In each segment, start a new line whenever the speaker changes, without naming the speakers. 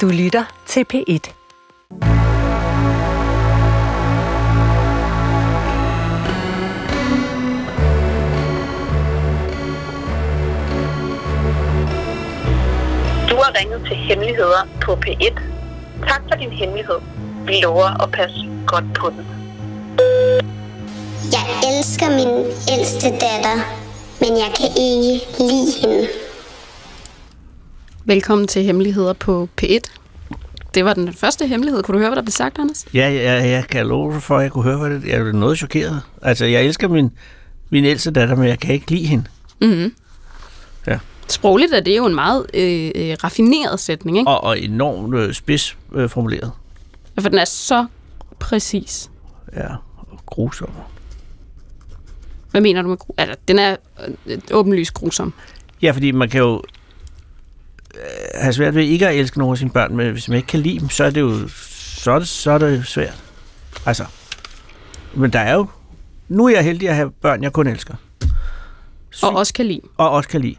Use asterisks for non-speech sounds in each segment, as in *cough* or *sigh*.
Du lytter til P1.
Du har ringet til Hemmeligheder på P1. Tak for din hemmelighed. Vi lover at passe godt på den.
Jeg elsker min ældste datter, men jeg kan ikke lide hende.
Velkommen til Hemmeligheder på P1. Det var den første hemmelighed. Kunne du høre, hvad der blev sagt, Anders?
Ja, ja, jeg kan love dig for, at jeg kunne høre, hvad det Jeg er noget chokeret. Altså, jeg elsker min, min ældste datter, men jeg kan ikke lide hende.
Mm-hmm.
Ja.
Sprogligt er det jo en meget øh, øh, raffineret sætning, ikke?
Og, og enormt øh, spids øh, formuleret.
For den er så præcis.
Ja, og grusom.
Hvad mener du med gru- altså, Den er øh, åbenlyst grusom.
Ja, fordi man kan jo have svært ved ikke at elske nogle af sine børn, men hvis man ikke kan lide dem, så er det jo så er det, så er det svært. Altså, men der er jo... Nu er jeg heldig at have børn, jeg kun elsker.
Og også kan lide.
og også kan lide.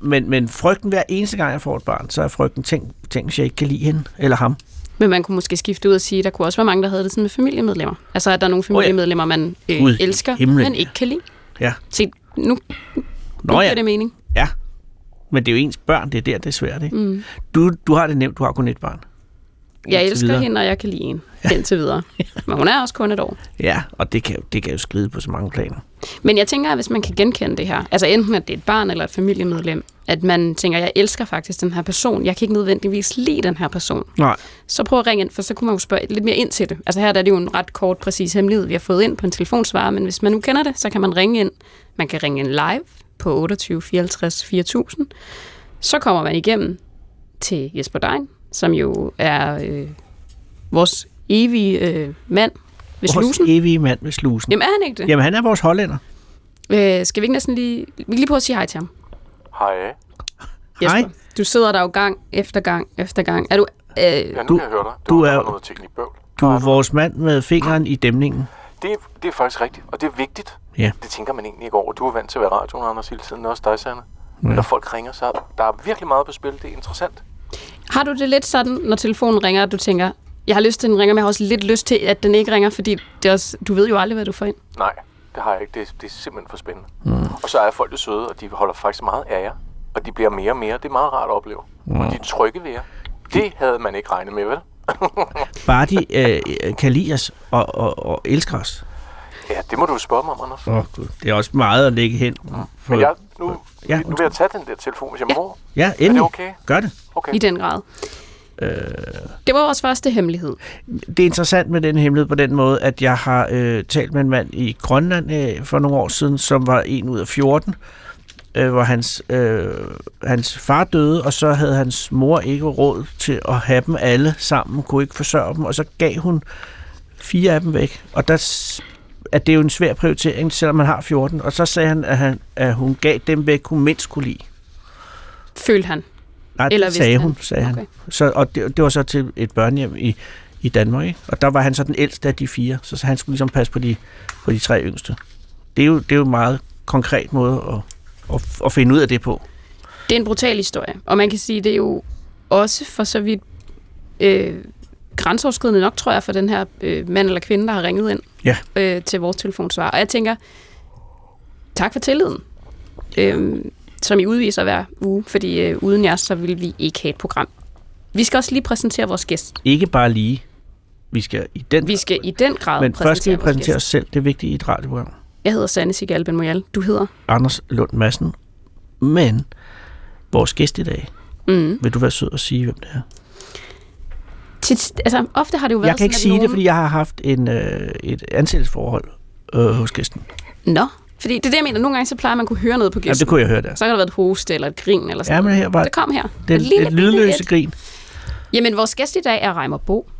Men, men frygten hver eneste gang, jeg får et barn, så er frygten, tænk, tænk hvis jeg ikke kan lide hende eller ham.
Men man kunne måske skifte ud og sige, at der kunne også være mange, der havde det sådan med familiemedlemmer. Altså, at der er nogle familiemedlemmer, man øh,
Gud i
elsker,
himlen.
men ikke kan lide.
Ja.
Se, nu, nu
Nå ja,
det mening.
Ja. Men det er jo ens børn, det er der, det er svært, ikke? Mm. Du, du har det nemt, du har kun et barn.
Jeg elsker
videre.
hende, og jeg kan lide hende. Indtil videre. *laughs* Men hun er også kun et år.
Ja, og det kan, jo- det kan jo skride på så mange planer.
Men jeg tænker, at hvis man kan genkende det her, altså enten at det er et barn eller et familiemedlem, at man tænker, jeg elsker faktisk den her person, jeg kan ikke nødvendigvis lide den her person,
Nej.
så prøv at ringe ind, for så kunne man jo spørge lidt mere ind til det. Altså her der er det jo en ret kort, præcis hemmelighed, vi har fået ind på en telefonsvarer, men hvis man nu kender det, så kan man ringe ind. Man kan ringe ind live på 28 54 4000. Så kommer man igennem til Jesper Dein, som jo er øh, vores evige øh, mand ved
Vores
slusen.
evige mand ved slusen.
Jamen er han ikke det?
Jamen, han er vores hollænder.
Øh, skal vi ikke næsten lige... Vi kan lige prøve at sige hej til ham.
Hej.
Jesper,
Hej.
du sidder der jo gang efter gang efter gang. Er du... Øh,
Ja, nu
Du-
kan jeg høre dig.
du
var- der
er-
noget teknik bøvl.
Du er vores mand med fingeren i dæmningen.
Det, er- det er faktisk rigtigt, og det er vigtigt.
Ja.
Det tænker man egentlig ikke over. Du er vant til at være radioen, Anders, hele tiden. Også dig, Sanne. Men når folk ringer, så er der er virkelig meget på spil. Det er interessant.
har du det lidt sådan, når telefonen ringer, at du tænker, jeg har lyst til, at den ringer, men jeg har også lidt lyst til, at den ikke ringer, fordi det er også, du ved jo aldrig, hvad du får ind.
Nej, det har jeg ikke. Det, er- det er simpelthen for spændende. Mm. Og så er folk jo søde, og de holder faktisk meget af jer. Og de bliver mere og mere. Det er meget rart at opleve. Mm. Og de er trygge ved jer. Det havde man ikke regnet med, vel?
Bare de øh, øh, kan lide os og, og, og elsker os.
Ja, det må du jo spørge mig om, Anders.
Åh, Gud. Det er også meget at lægge hen. For,
Men jeg, nu,
Ja,
ja, nu vil jeg tage den der telefon, hvis jeg må.
ja, endelig.
det okay?
Gør det.
Okay.
I den grad. Øh... Det var vores første hemmelighed.
det er interessant med den hemmelighed på den måde, at jeg har øh, talt med en mand i Grønland øh, for nogle år siden, som var en ud af 14, øh, hvor hans, øh, hans far døde, og så havde hans mor ikke råd til at have dem alle sammen, kunne ikke forsørge dem, og så gav hun fire af dem væk. Og der at det er jo en svær prioritering, selvom man har 14. Og så sagde han, at, han, at hun gav dem væk, hun mindst kunne lide.
Følte han.
Nej,
Eller
sagde
han?
hun, sagde
Okay.
han. Så, og det, det var så til et børnehjem i, i Danmark, ikke? Og der var han så den ældste af de fire, så, så han skulle ligesom passe på de, på de tre yngste. Det er jo, det er jo en meget konkret måde at, at, at finde ud af det på.
Det er en brutal historie, og man kan sige, det er jo også for så vidt øh, grænseoverskridende nok, tror jeg, for den her øh, mand eller kvinde, der har ringet ind
Ja.
øh, til vores telefonsvar. Og jeg tænker, tak for tilliden, øh, som I udviser hver uge, fordi øh, uden jer, så vil vi ikke have et program. Vi skal også lige præsentere vores gæst.
Ikke bare lige. Vi skal i den...
Vi skal i den grad
men
præsentere
først skal vi præsentere os selv. Det er vigtigt i et radioprogram.
Jeg hedder Sanne Sigalben Moyal. Du hedder?
Anders Lund Madsen. Men vores gæst i dag,
Mm.
vil du være sød og sige, hvem det er?
Tit, altså, ofte har det jo været
Jeg kan ikke
sådan,
sige
at
det,
nogen...
fordi jeg har haft en, øh, et ansættelsesforhold øh, hos gæsten.
Nå, fordi det er det, jeg mener. Nogle gange så plejer man at kunne høre noget på
Jamen,
gæsten.
det kunne jeg høre der.
Så kan der være et hoste eller et grin eller sådan
Ja, men her var
Det kom her.
den,
Et lille
et lydløse grin.
Jamen, vores gæst i dag er Reimer Bo.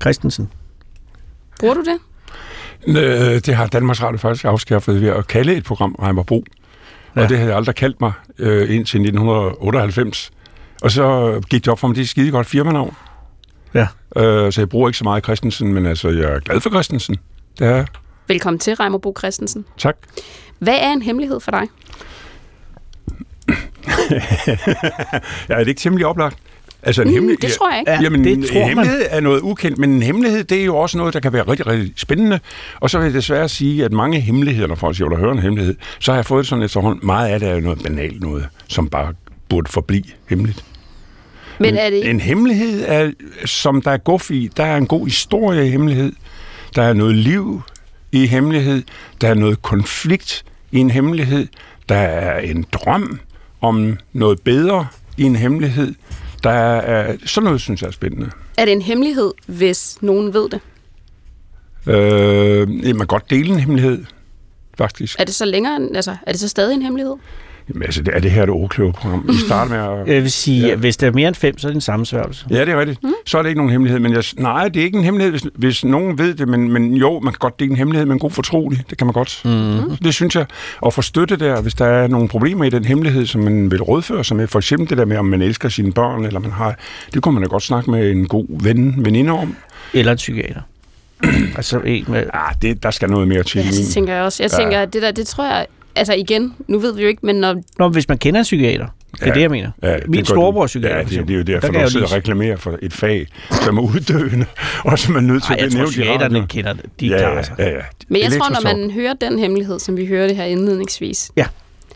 Christensen.
Bruger du det?
Øh, Det har Danmarks Radio faktisk afskaffet ved at kalde et program Reimer Bo. Og
Ja.
det havde jeg aldrig kaldt mig øh, indtil 1998. Og så gik det op for mig, det er et skide godt firmanavn.
Ja.
Øh, så jeg bruger ikke så meget Christensen, men altså, jeg er glad for Christensen. Det er jeg.
Velkommen til, Reimer Bo Christensen.
Tak.
Hvad er en hemmelighed for dig? *laughs*
Ja, er det ikke temmelig oplagt? Altså en hemmelig,
det tror jeg ikke.
Ja,
Jamen,
det
en
tror man.
hemmelighed er noget ukendt, men en hemmelighed, det er jo også noget, der kan være rigtig, rigtig spændende. Og så vil jeg desværre sige, at mange hemmeligheder, når folk siger, at hører en hemmelighed, så har jeg fået det sådan efterhånden, meget af det er jo noget banalt noget, som bare burde forblive hemmeligt.
Men er det ikke...
En hemmelighed, er, som der er guf i, der er en god historie i hemmelighed. Der er noget liv i hemmelighed. Der er noget konflikt i en hemmelighed. Der er en drøm om noget bedre i en hemmelighed. Der er, sådan noget, synes jeg er spændende.
Er det en hemmelighed, hvis nogen ved det?
Øh, man kan godt dele en hemmelighed, faktisk.
Er det så længere, altså, er det så stadig en hemmelighed?
Jamen, altså, det er det her et ordkløverprogram. Vi starter med at... *laughs*
Jeg vil sige,
Ja.
ja. hvis der er mere end fem, så er det en sammensværgelse.
Ja, det er rigtigt. Mm. Så er det ikke nogen hemmelighed. Men jeg, nej, det er ikke en hemmelighed, hvis, hvis nogen ved det. Men, men jo, man kan godt dele en hemmelighed med en god fortrolig. Det kan man godt. Mm. Det synes jeg. Og få støtte der, hvis der er nogle problemer i den hemmelighed, som man vil rådføre sig med. For eksempel det der med, om man elsker sine børn, eller man har... Det kunne man da godt snakke med en god ven, veninde om.
Eller en psykiater. *clears throat* altså en med...
Ah, det, der skal noget mere til.
Ja, det tænker jeg også. Jeg
Ja.
tænker, at det der, det tror jeg... Altså igen, nu ved vi jo ikke, men når...
Nå, hvis man kender en psykiater. Det er
Ja.
det, jeg mener.
Ja,
Min
det
storebror er
de.
psykiater.
Ja, det, det er jo derfor,
Der
du sidder og reklamerer for et fag, som er uddøende, *laughs* og som er nødt til
Ej,
at
psykiaterne
radioen.
kender det. De
ja,
klarer
ja,
sig.
ja, ja.
Men jeg tror, når man hører den hemmelighed, som vi hørte her indledningsvis,
Ja.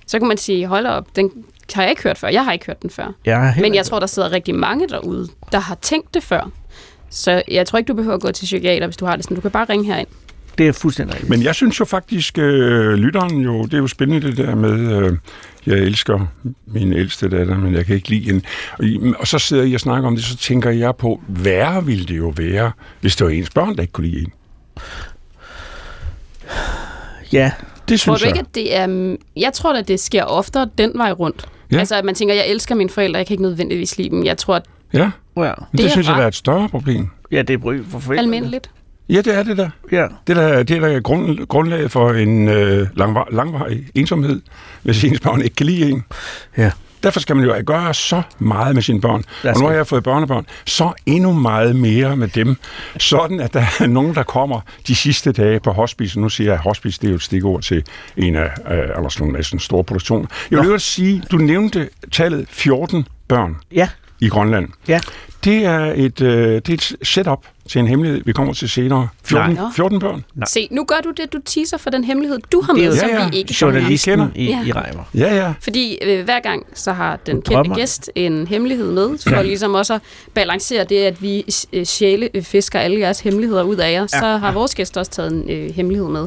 så kan man sige, hold op, den har jeg ikke hørt før. Jeg har ikke hørt den før.
Heller
Men jeg tror, der sidder rigtig mange derude, der har tænkt det før. Så jeg tror ikke, du behøver at gå til psykiater, hvis du har det sådan. Du kan bare ringe herind.
Det er fuldstændig rigtigt.
Men jeg synes jo faktisk, øh, lytteren jo, det er jo spændende det der med, øh, jeg elsker min ældste datter, men jeg kan ikke lide hende. Og, og så sidder I og snakker om det, så tænker jeg på, værre ville det jo være, hvis det var ens børn, der ikke kunne lide en.
Ja,
Det
Tror
synes
du ikke,
jeg.
at det er... Jeg tror, at det sker oftere den vej rundt.
Ja.
Altså, at man tænker, jeg elsker mine forældre, jeg kan ikke nødvendigvis lide dem. Jeg tror, at
Ja,
ja.
det,
Det
synes jeg,
ret-
der er et større problem.
ja det er bry for forældrene.
almindeligt.
Ja, det er det der.
Ja.
Det er der, det er der grund, grundlag for en øh, langvar, langvarig ensomhed, hvis ens børn ikke kan lide en.
Ja.
Derfor skal man jo gøre så meget med sine børn. Og nu har jeg fået børnebørn. Så endnu meget mere med dem. Sådan, at der er nogen, der kommer de sidste dage på hospice. Nu siger jeg, at hospice det er jo et stikord til en af uh, Anders Lund Madsens store produktioner. Jeg vil jo sige, du nævnte tallet 14 børn
Ja,
i Grønland.
ja.
Det er et, øh, det er et setup til en hemmelighed, vi kommer til senere. 14,
Nej.
14 børn.
Nej.
Se, nu gør du det, du teaser for den hemmelighed, du har
Det
med,
jo-
som
Ja, ja.
vi ikke kender.
Journalisten
kender.
i,
Ja.
i Reimer.
Ja, ja.
Fordi øh, hver gang, så har den kendte
drømmer.
gæst en hemmelighed med, for ja. ligesom også at balancere det, at vi øh, sjæle øh, fisker alle jeres hemmeligheder ud af jer, ja. så har vores gæst også taget en øh, hemmelighed med.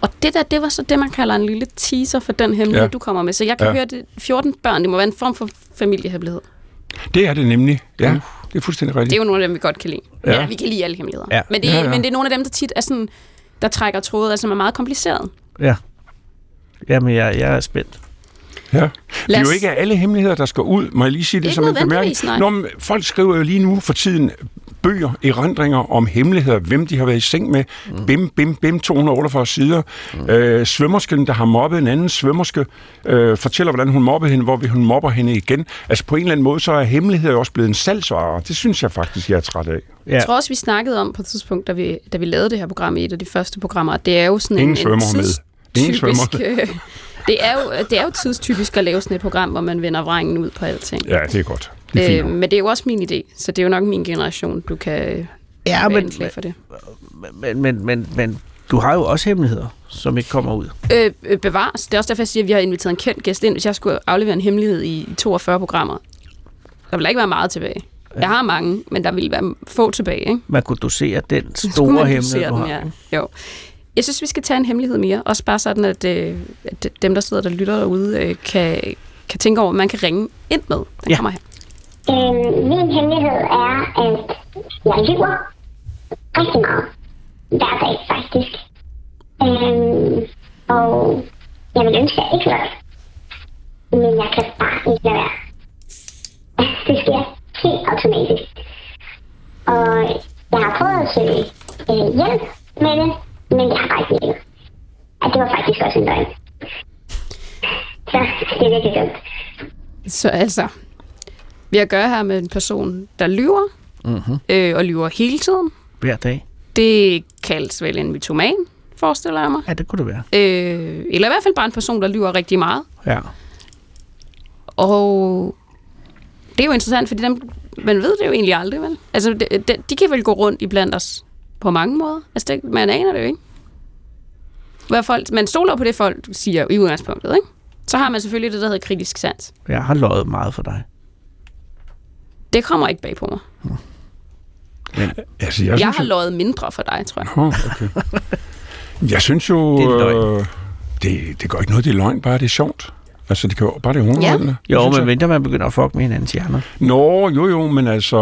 Og det der, det var så det, man kalder en lille teaser for den hemmelighed,
Ja.
ja. du kommer med. Så jeg kan
Ja.
ja. høre, det 14 børn, det må være en form for familiehemmelighed.
Det er det nemlig. Ja, det er fuldstændig
Det
rigtigt.
er jo nogle af dem, vi godt kan lide.
Ja.
Ja, vi kan lide alle hemmeligheder.
Ja.
Men, det,
Ja, ja.
men det er nogle af dem, der tit er sådan, der trækker tråde, altså som er meget kompliceret.
Ja. Jamen, jeg, jeg er spændt.
Ja. Det er
Lad
jo ikke alle hemmeligheder, der skal ud. Må jeg lige sige det
Ikke
som en bemærkning? Nå, men folk skriver jo lige nu for tiden bøger, erindringer om hemmeligheder, hvem de har været i seng med. Mm. Bim, bim, bim, 248 sider. Mm. Øh, svømmersken, der har mobbet en anden svømmerske, øh, fortæller, hvordan hun mobbede hende, hvor hun mobber hende igen. Altså på en eller anden måde, så er hemmeligheder også blevet en salgsvare. Det synes jeg faktisk, jeg er træt af.
Ja.
Jeg tror også, vi snakkede om på et tidspunkt, da vi, da vi lavede det her program i et af de første programmer, at det er jo sådan
Ingen
en,
svømmer
en
med. Ingen
tidstypisk... øh, det, er jo, det er jo tidstypisk at lave sådan et program, hvor man vender vrangen ud på alting.
Ja, det er godt. Det
Øh, men det er jo også min idé, så det er jo nok min generation, du kan
Ja, men,
for det.
men, men, men, men du har jo også hemmeligheder, som ikke kommer ud.
Øh, øh, bevares. Det er også derfor, jeg siger, at vi har inviteret en kendt gæst ind. Hvis jeg skulle aflevere en hemmelighed i 42 programmer, der vil ikke være meget tilbage. Jeg har mange, men der vil være få tilbage. Ikke?
Man kunne dosere den *laughs* store
man
hemmelighed, du
den,
har.
ja. Jo. Jeg synes, vi skal tage en hemmelighed mere. Også bare sådan, at, øh, at dem, der sidder der lytter derude, øh, kan, kan tænke over, at man kan ringe ind med. Den
Ja.
kommer her.
Øhm, min hemmelighed er, at jeg lyver rigtig meget. Hver dag, faktisk. Øhm, og jeg vil ønske, at jeg ikke løg. Men jeg kan bare ikke lade være. Det sker helt automatisk. Og jeg har prøvet at søge øh, hjælp med det, men jeg har bare ikke hjælp. At det var faktisk også en løgn. Så det er virkelig dumt.
Så altså, vi har at gøre her med en person, der lyver,
Mm-hmm.
øh, og lyver hele tiden.
Hver dag.
Det kaldes vel en mytoman, forestiller jeg mig.
Ja, det kunne det være.
Øh, eller i hvert fald bare en person, der lyver rigtig meget.
Ja.
Og det er jo interessant, fordi dem, man ved det jo egentlig aldrig, vel? Altså, de, de, de kan vel gå rundt i blandt os på mange måder. Altså, det, man aner det jo ikke. Hvad folk, man stoler på det, folk siger i udgangspunktet, ikke? Så har man selvfølgelig det, der hedder kritisk sans.
Jeg har løjet meget for dig.
Det kommer ikke bag på mig.
Altså, jeg,
Jeg
synes,
har løjet mindre for dig, tror jeg.
Åh, okay. Jeg synes jo,
Det er
øh, det, det gør ikke noget, det er løgn, bare det er sjovt. Altså, det kan jo bare det er underholdende.
Jo,
synes
men venter man begynder at fuck med hinandens hjerner.
Nå, jo, jo, men altså...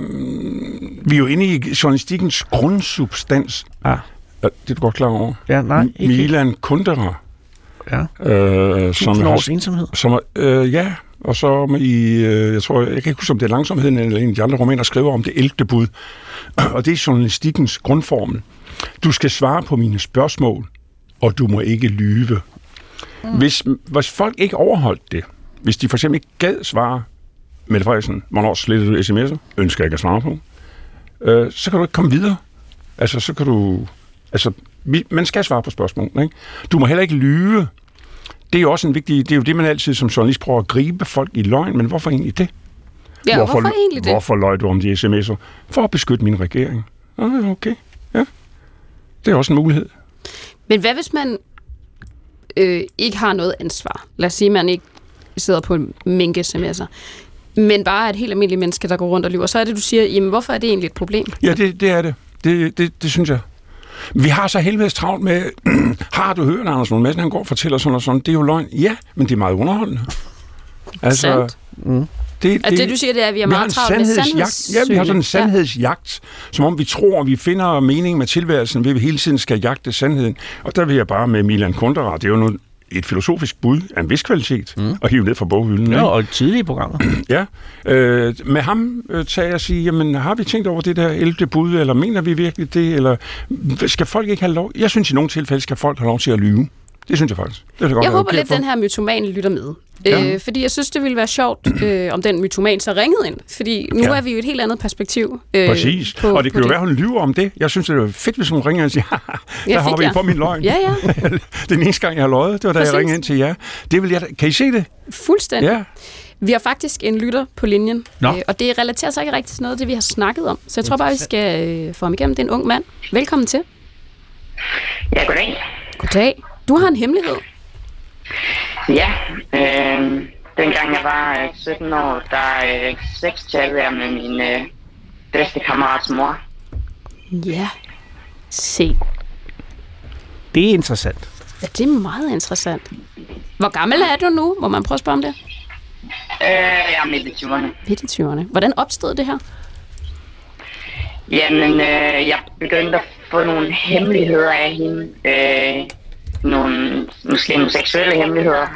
mm, Vi er jo inde i journalistikkens grundsubstans.
Ah,
Ja, Det er du godt klar over.
ja, nej, ikke.
Milan Kundera,
Ja.
øh, som har,
ensomhed.
som er, øh, ja, og så med i, øh, jeg tror, jeg kan ikke huske, om det er langsomheden eller en af de andre romaner, skriver om det 11. bud. *clears throat* Og det er journalistikkens grundformel. Du skal svare på mine spørgsmål, og du må ikke lyve. Mm. Hvis, hvis folk ikke overholdt det, hvis de for eksempel ikke gad svare, Mette Frederiksen, hvornår sletter du sms'er? Ønsker jeg ikke at svare på. Øh, så kan du ikke komme videre. Altså, så kan du... Altså, man skal svare på spørgsmål, ikke? Du må heller ikke lyve. Det er jo også en vigtig... Det er jo det, man altid som journalist prøver at gribe folk i løgn, men hvorfor egentlig det?
Ja, hvorfor, hvorfor egentlig det?
Hvorfor løj du om de sms'er? For at beskytte min regering. Ah, okay, ja. Det er også en mulighed.
Men hvad hvis man øh, ikke har noget ansvar? Lad os sige, at man ikke sidder på en mængde sms'er, men bare et helt almindeligt menneske, der går rundt og lyver. Så er det, du siger, jamen hvorfor er det egentlig et problem?
Ja, det, det er det. Det, det. det synes jeg. Vi har så helvedes travlt med, *clears throat* har du hørt, Anders Lund Madsen, han går og fortæller sådan og sådan. Det er jo løgn. Ja, men det er meget underholdende. *laughs* Altså,
Sandt.
det,
At det, du siger, det er, at vi har meget travlt med
sandhedsjagt. Ja, vi har sådan en sandhedsjagt, som om vi tror, at vi finder mening med tilværelsen, ved at vi hele tiden skal jagte sandheden. Og der vil jeg bare med Milan Kundera, det er jo noget, et filosofisk bud af en vis kvalitet, mm. og hive ned fra boghylden.
Ja, og tidlige programmer. *clears throat*
Ja, øh, med ham øh, tager jeg og sige, jamen har vi tænkt over det der 11. bud, eller mener vi virkelig det, eller skal folk ikke have lov? Jeg synes i nogle tilfælde skal folk have lov til at lyve. Det synes jeg faktisk. Det jeg godt
Jeg
være
håber
okay
lidt,
for.
den her mytoman lytter med.
Ja.
Øh, fordi jeg synes, det ville være sjovt, øh, om den mytoman så ringede ind. Fordi nu
Ja.
er vi jo et helt andet perspektiv. Øh,
Præcis.
på-
og det kan jo være, hun lyver om det. Jeg synes, det er fedt, hvis hun ringer og siger, "Haha, der
Ja,
har vi
ja.
på min løgn.
Ja, ja, *laughs*
den eneste gang, jeg har løjet, det var da
Præcis.
jeg ringede ind til jer. Det vil jeg da. Kan I se det?
fuldstændig.
Ja.
Vi har faktisk en lytter på linjen,
Nå.
øh, og det relaterer sig ikke rigtig til noget af det, vi har snakket om. Så jeg tror bare, vi skal øh, få ham igennem. Det er en ung mand. Velkommen til.
Ja, goddag.
Goddag. Du har en hemmelighed.
Ja, øh, dengang jeg var øh, 17 år, der øh, sexchattede jeg med min øh, bedste kammerats mor.
Ja. Se.
Det er interessant.
Ja, det er meget interessant. Hvor gammel er du nu? Må man prøve at spørge om det?
Øh, jeg er midt i 20'erne.
Midt i 20'erne. Hvordan opstod det her?
Jamen, øh, jeg begyndte at få nogle hemmeligheder af hende. Øh, nogle, måske nogle seksuelle hemmeligheder.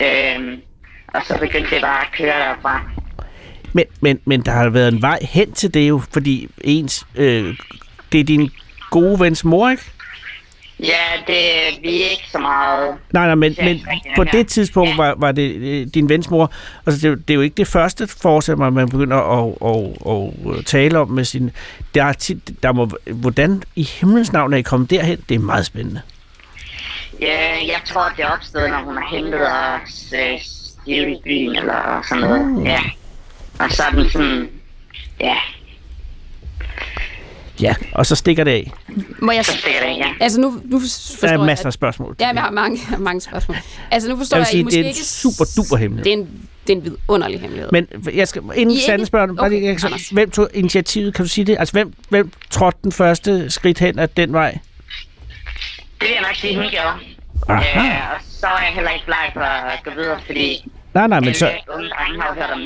Øh, og så begyndte det bare at køre derfra.
Men, men, men der har været en vej hen til det jo, fordi ens, øh, det er din gode vens mor, ikke?
Ja, det, vi er ikke så meget...
Nej, nej, men, men på det tidspunkt
Ja.
var, var det øh, din vens mor. Altså, det, det er jo ikke det første forsæt, man man begynder at, at, at, at tale om med sin... Der er tit, der må, hvordan i himlens navn er I kommet derhen? Det er meget spændende.
Ja, jeg tror, det er opstået, når hun har hentet os øh, stive i byen, eller sådan noget. Ja. Og så er den sådan... Ja,
Ja, og så stikker det af.
Må jeg...
så stikker det, ja.
Altså nu, nu forstår
Der er
jeg,
masser af
at...
spørgsmål.
Ja, jeg har mange, jeg *laughs* mange spørgsmål. Altså nu forstår
Jeg
jeg,
vil sige,
at I måske
det er en
ikke...
super duper hemmelighed.
Det er en, det er en vidunderlig hemmelighed.
Men jeg skal, inden
I
Sande
ikke-
spørger, bare
Okay,
lige, jeg,
Anders.
så, hvem tog initiativet? Kan du sige det? Altså, hvem, hvem trådte den første skridt hen ad den vej?
Det vil jeg nok sige, hun gjorde.
Aha.
Ja, og så er jeg heller ikke bleg for at gå videre, fordi
Nej, nej, men så...
alle unge drenge har jo hørt om.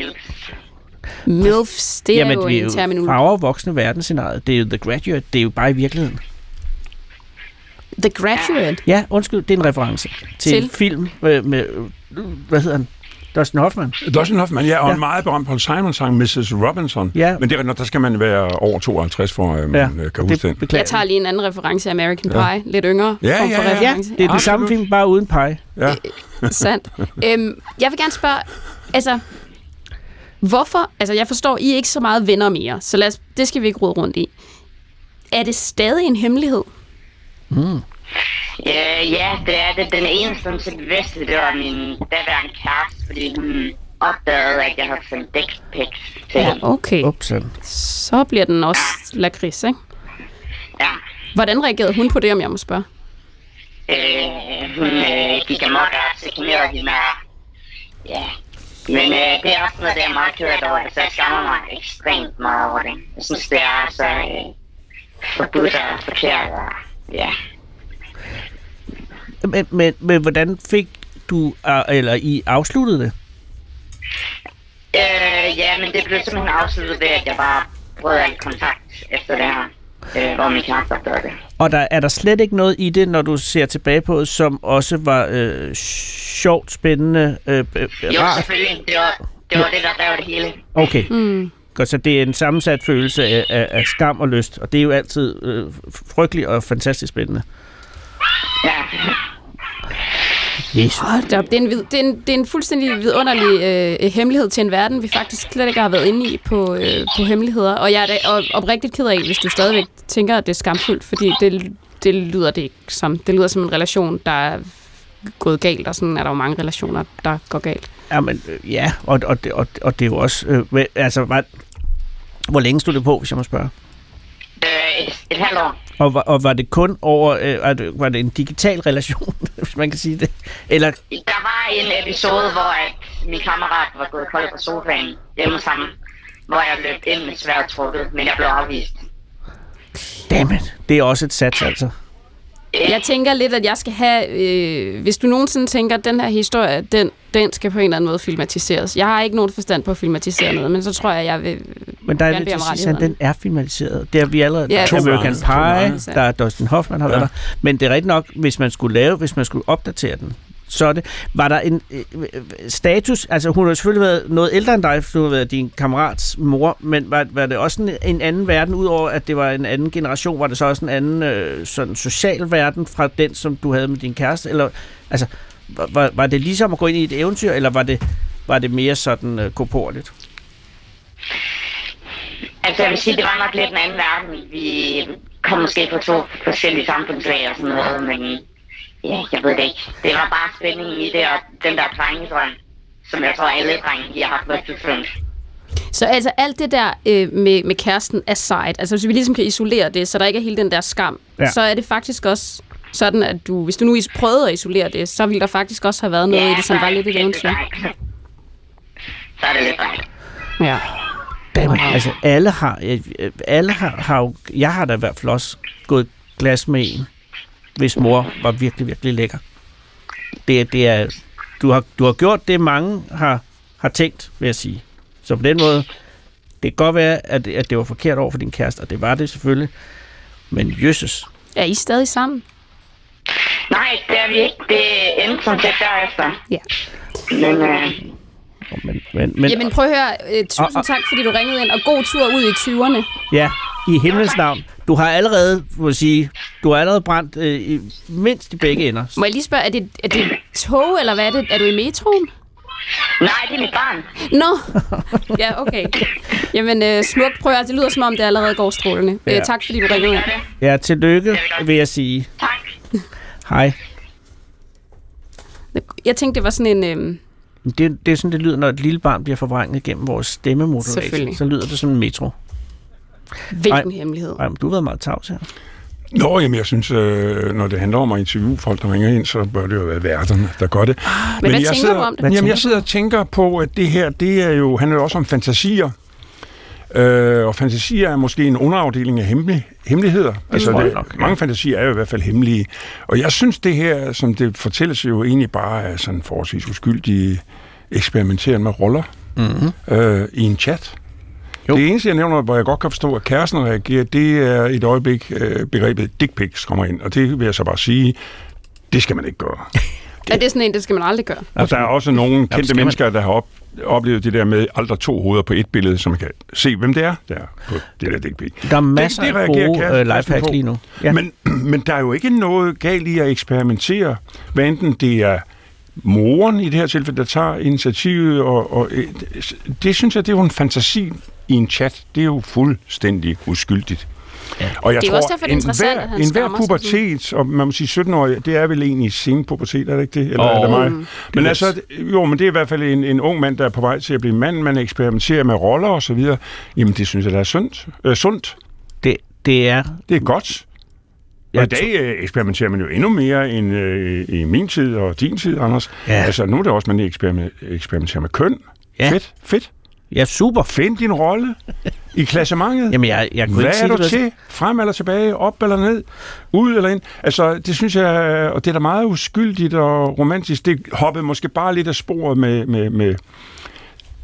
MILFs, det er
Jamen,
jo
vi er
en
jo
terminologi.
farver voksne verdensscenariet. Det er jo The Graduate. Det er jo bare i virkeligheden.
The Graduate.
Ja, undskyld, det er en reference til, til?
Til?
en film med, med, hvad hedder han? Dustin Hoffman.
Dustin Hoffman, ja, og
Ja.
en meget berømt Paul Simon-sang, Mrs. Robinson.
Ja.
Men det er, når der skal man være over 52, for at man ja. kan huske den.
det beklager
Jeg tager lige en anden reference af American Pie. Lidt yngre
Ja,
form for
ja, ja.
Ja,
reference.
det er den samme film, bare uden pege.
Ja.
Sandt. Øhm, jeg vil gerne spørge, altså, hvorfor, altså jeg forstår, I er ikke så meget venner mere, så lad os, det skal vi ikke rode rundt i. Er det stadig en hemmelighed?
Ja, ja, det er det. Den eneste, som til det bedste, det var min daværende kæreste, fordi hun
opdaget, at jeg havde sendt dick pics til
Ja,
hende.
okay.
Upsen.
Så bliver den også lakrids, ikke?
Ja.
Hvordan reagerede hun på det, om jeg må spørge?
Øh, hun øh, gik amok og chikanerede hende. Ja. Men øh, det er også noget, det er meget kørt over. Altså, jeg skammer mig ekstremt meget over det. Jeg synes, det er så øh, forbudt og forkert. Og, ja.
Men, men, men hvordan fik du, øh, eller I afsluttet det?
Øh, ja, men det blev simpelthen afsluttet ved, at jeg bare brød al kontakt efter det her. Øh, hvor min kæreste opdagede det.
Og der er der slet ikke noget i det, når du ser tilbage på det, som også var øh, sjovt, spændende, øh, øh,
Jo,
rart?
selvfølgelig. Det var det, var det der drev det hele.
Okay,
Mm.
godt, så det er en sammensat følelse af, af, af skam og lyst, og det er jo altid øh, frygteligt og fantastisk spændende.
Ja.
Jesus.
Hold da op, det er en, det er en, det er en fuldstændig vidunderlig øh, hemmelighed til en verden, vi faktisk slet ikke har været inde i på, øh, på hemmeligheder. Og jeg er da og, oprigtigt ked af, hvis du stadigvæk tænker, at det er skamfuldt, fordi det, det lyder det ikke som. Det lyder som en relation, der er gået galt, og sådan er der jo mange relationer, der går galt.
Jamen, øh, ja, og, og, og, og det er jo også... Øh, altså, hvad, hvor længe stod det på, hvis jeg må spørge?
Øh, et, halvt år.
Og, var- og var det kun over... Øh, var det- var det en digital relation, *laughs* hvis man kan sige det? Eller,
Der var en episode, hvor at min kammerat var gået kold på sofaen hjemme sammen, hvor jeg løb ind med svært trukket, men jeg blev afvist.
dammit, det er også et sats, altså.
Jeg tænker lidt, at jeg skal have... Øh, hvis du nogensinde tænker, at den her historie, den, den skal på en eller anden måde filmatiseres. Jeg har ikke nogen forstand på at filmatisere noget, men så tror jeg, jeg vil...
Men der er lidt til sidst, den er filmatiseret. Det er vi allerede.
Ja, to
American. Pie, der er Dustin Hoffman har
Ja.
der. Men det er rigtigt nok, hvis man skulle lave, hvis man skulle opdatere den, så er det. Var der en øh, øh, status, altså hun har selvfølgelig været noget ældre end dig, for du har været din kammerats mor, men var, var det også en, en anden verden, udover at det var en anden generation, var det så også en anden øh, sådan social verden fra den, som du havde med din kæreste? Eller, altså, var- var, det ligesom at gå ind i et eventyr, eller var det, var det mere sådan øh, korporligt?
Altså, jeg vil sige, det var nok lidt en anden verden. Vi kom måske på to forskellige samfundslag og sådan noget, men ja, jeg ved det ikke. Det var bare spændingen i det, og den der drengedrøm, som jeg tror alle drenge, de har haft på et tidspunkt.
Så altså alt det der øh, med, med kæresten aside, altså hvis vi ligesom kan isolere det, så der ikke er hele den der skam,
ja.
så er det faktisk også sådan, at du, hvis du nu is- prøvede at isolere det, så ville der faktisk også have været noget i det, som
så
var lidt et
det
eventyr.
Så er det lidt dejligt.
Ja.
Dammit, altså alle har, alle har, har jo, jeg har da i hvert fald også gået glas med en, hvis mor var virkelig, virkelig lækker. Det, er- det er, du har, du har gjort det, mange har, har tænkt, vil jeg sige. Så på den måde, det kan godt være, at, at det var forkert over for din kæreste, og det var det selvfølgelig. Men jøsses.
Er I stadig sammen?
Nej, det er vi ikke. Det endte som set derefter.
Ja.
Men øh,
Men, men, men
Jamen prøv at høre, øh, tusind
Og- og-
tak, fordi du ringede ind, og god tur ud i 20'erne.
ja, i himlens navn. Du har allerede, må jeg sige, du har allerede brændt øh, i, mindst i begge ender.
Må jeg lige spørge, er det, er det tog, eller hvad er det? Er du i metroen?
nej, det er mit barn.
Nå, *laughs* ja, okay. Jamen, øh, smukt. Prøv at det lyder som om, det allerede går strålende.
Ja.
Øh, tak, fordi du ringede ind.
Ja, tillykke, vil jeg sige.
Tak.
Hej.
Jeg tænkte, det var sådan en... Øh,
Det, det er sådan, det lyder, når et lille barn bliver forvrænget gennem vores stemmemodulation. Så lyder det som en metro.
hvilken
Ej.
hemmelighed.
Ej, men du har været meget tavs her.
Nå, jamen jeg synes, øh, når det handler om at interviewe folk, der ringer ind, så bør det jo være værterne, der gør det.
Men hvad
jeg
tænker
sidder,
du om det?
Jamen, jeg sidder og tænker på, at det her, det er jo, handler jo også om fantasier. Øh, og fantasier er måske en underafdeling af hemmelig, hemmeligheder. Altså, det,
nok, ja.
mange fantasier er jo i hvert fald hemmelige. Og jeg synes, det her, som det fortælles jo egentlig bare er sådan forholdsvis uskyldige eksperimenteren med roller
Mm-hmm.
øh, i en chat.
Jo.
Det eneste, jeg nævner, hvor jeg godt kan forstå, at kæresten reagerer, det er et øjeblik, øh, begrebet dick pics kommer ind. Og det vil jeg så bare sige, det skal man ikke gøre. *laughs*
Er det sådan en, det skal man aldrig gøre?
Og der er også nogle kendte
man-
mennesker, der har op, oplevet det der med aldrig to hoveder på et billede, som man kan se, hvem det er, der er på det der dick pic.
Der er masser
det
af
reagerer
gode
kæresten
lifehacks lige nu. Ja.
Ja. Men, *clears throat* men der er jo ikke noget galt i at eksperimentere, hvad enten det er moren i det her tilfælde, der tager initiativet, og, og øh, det synes jeg, det er jo en fantasi i en chat. Det er jo fuldstændig uskyldigt. Og jeg
Det er
tror,
også derfor, det er interessant, at han
enhver pubertet, og man må sige 17 år, det er vel egentlig sen pubertet, er det ikke det? Eller
Åh,
er det mig?
mm.
Men altså, jo, men det er i hvert fald en, en ung mand, der er på vej til at blive mand, man eksperimenterer med roller og så videre. Jamen, det synes jeg, der er sundt. Øh, sundt.
Det, det er...
Det er godt. Og
Jeg
i dag øh, eksperimenterer man jo endnu mere end øh, i min tid og din tid, Anders.
Ja.
Altså, nu er det også, man eksperime- eksperimenterer med køn.
Ja.
Fedt, fedt.
Ja, super.
Find din rolle i klassementet.
Jamen, jeg, jeg kunne
Hvad
ikke
er
sige
du
det.
til? Frem eller tilbage? Op eller ned? Ud eller ind? Altså, det synes jeg, og det er da meget uskyldigt og romantisk. Det hoppede måske bare lidt af sporet med, med, med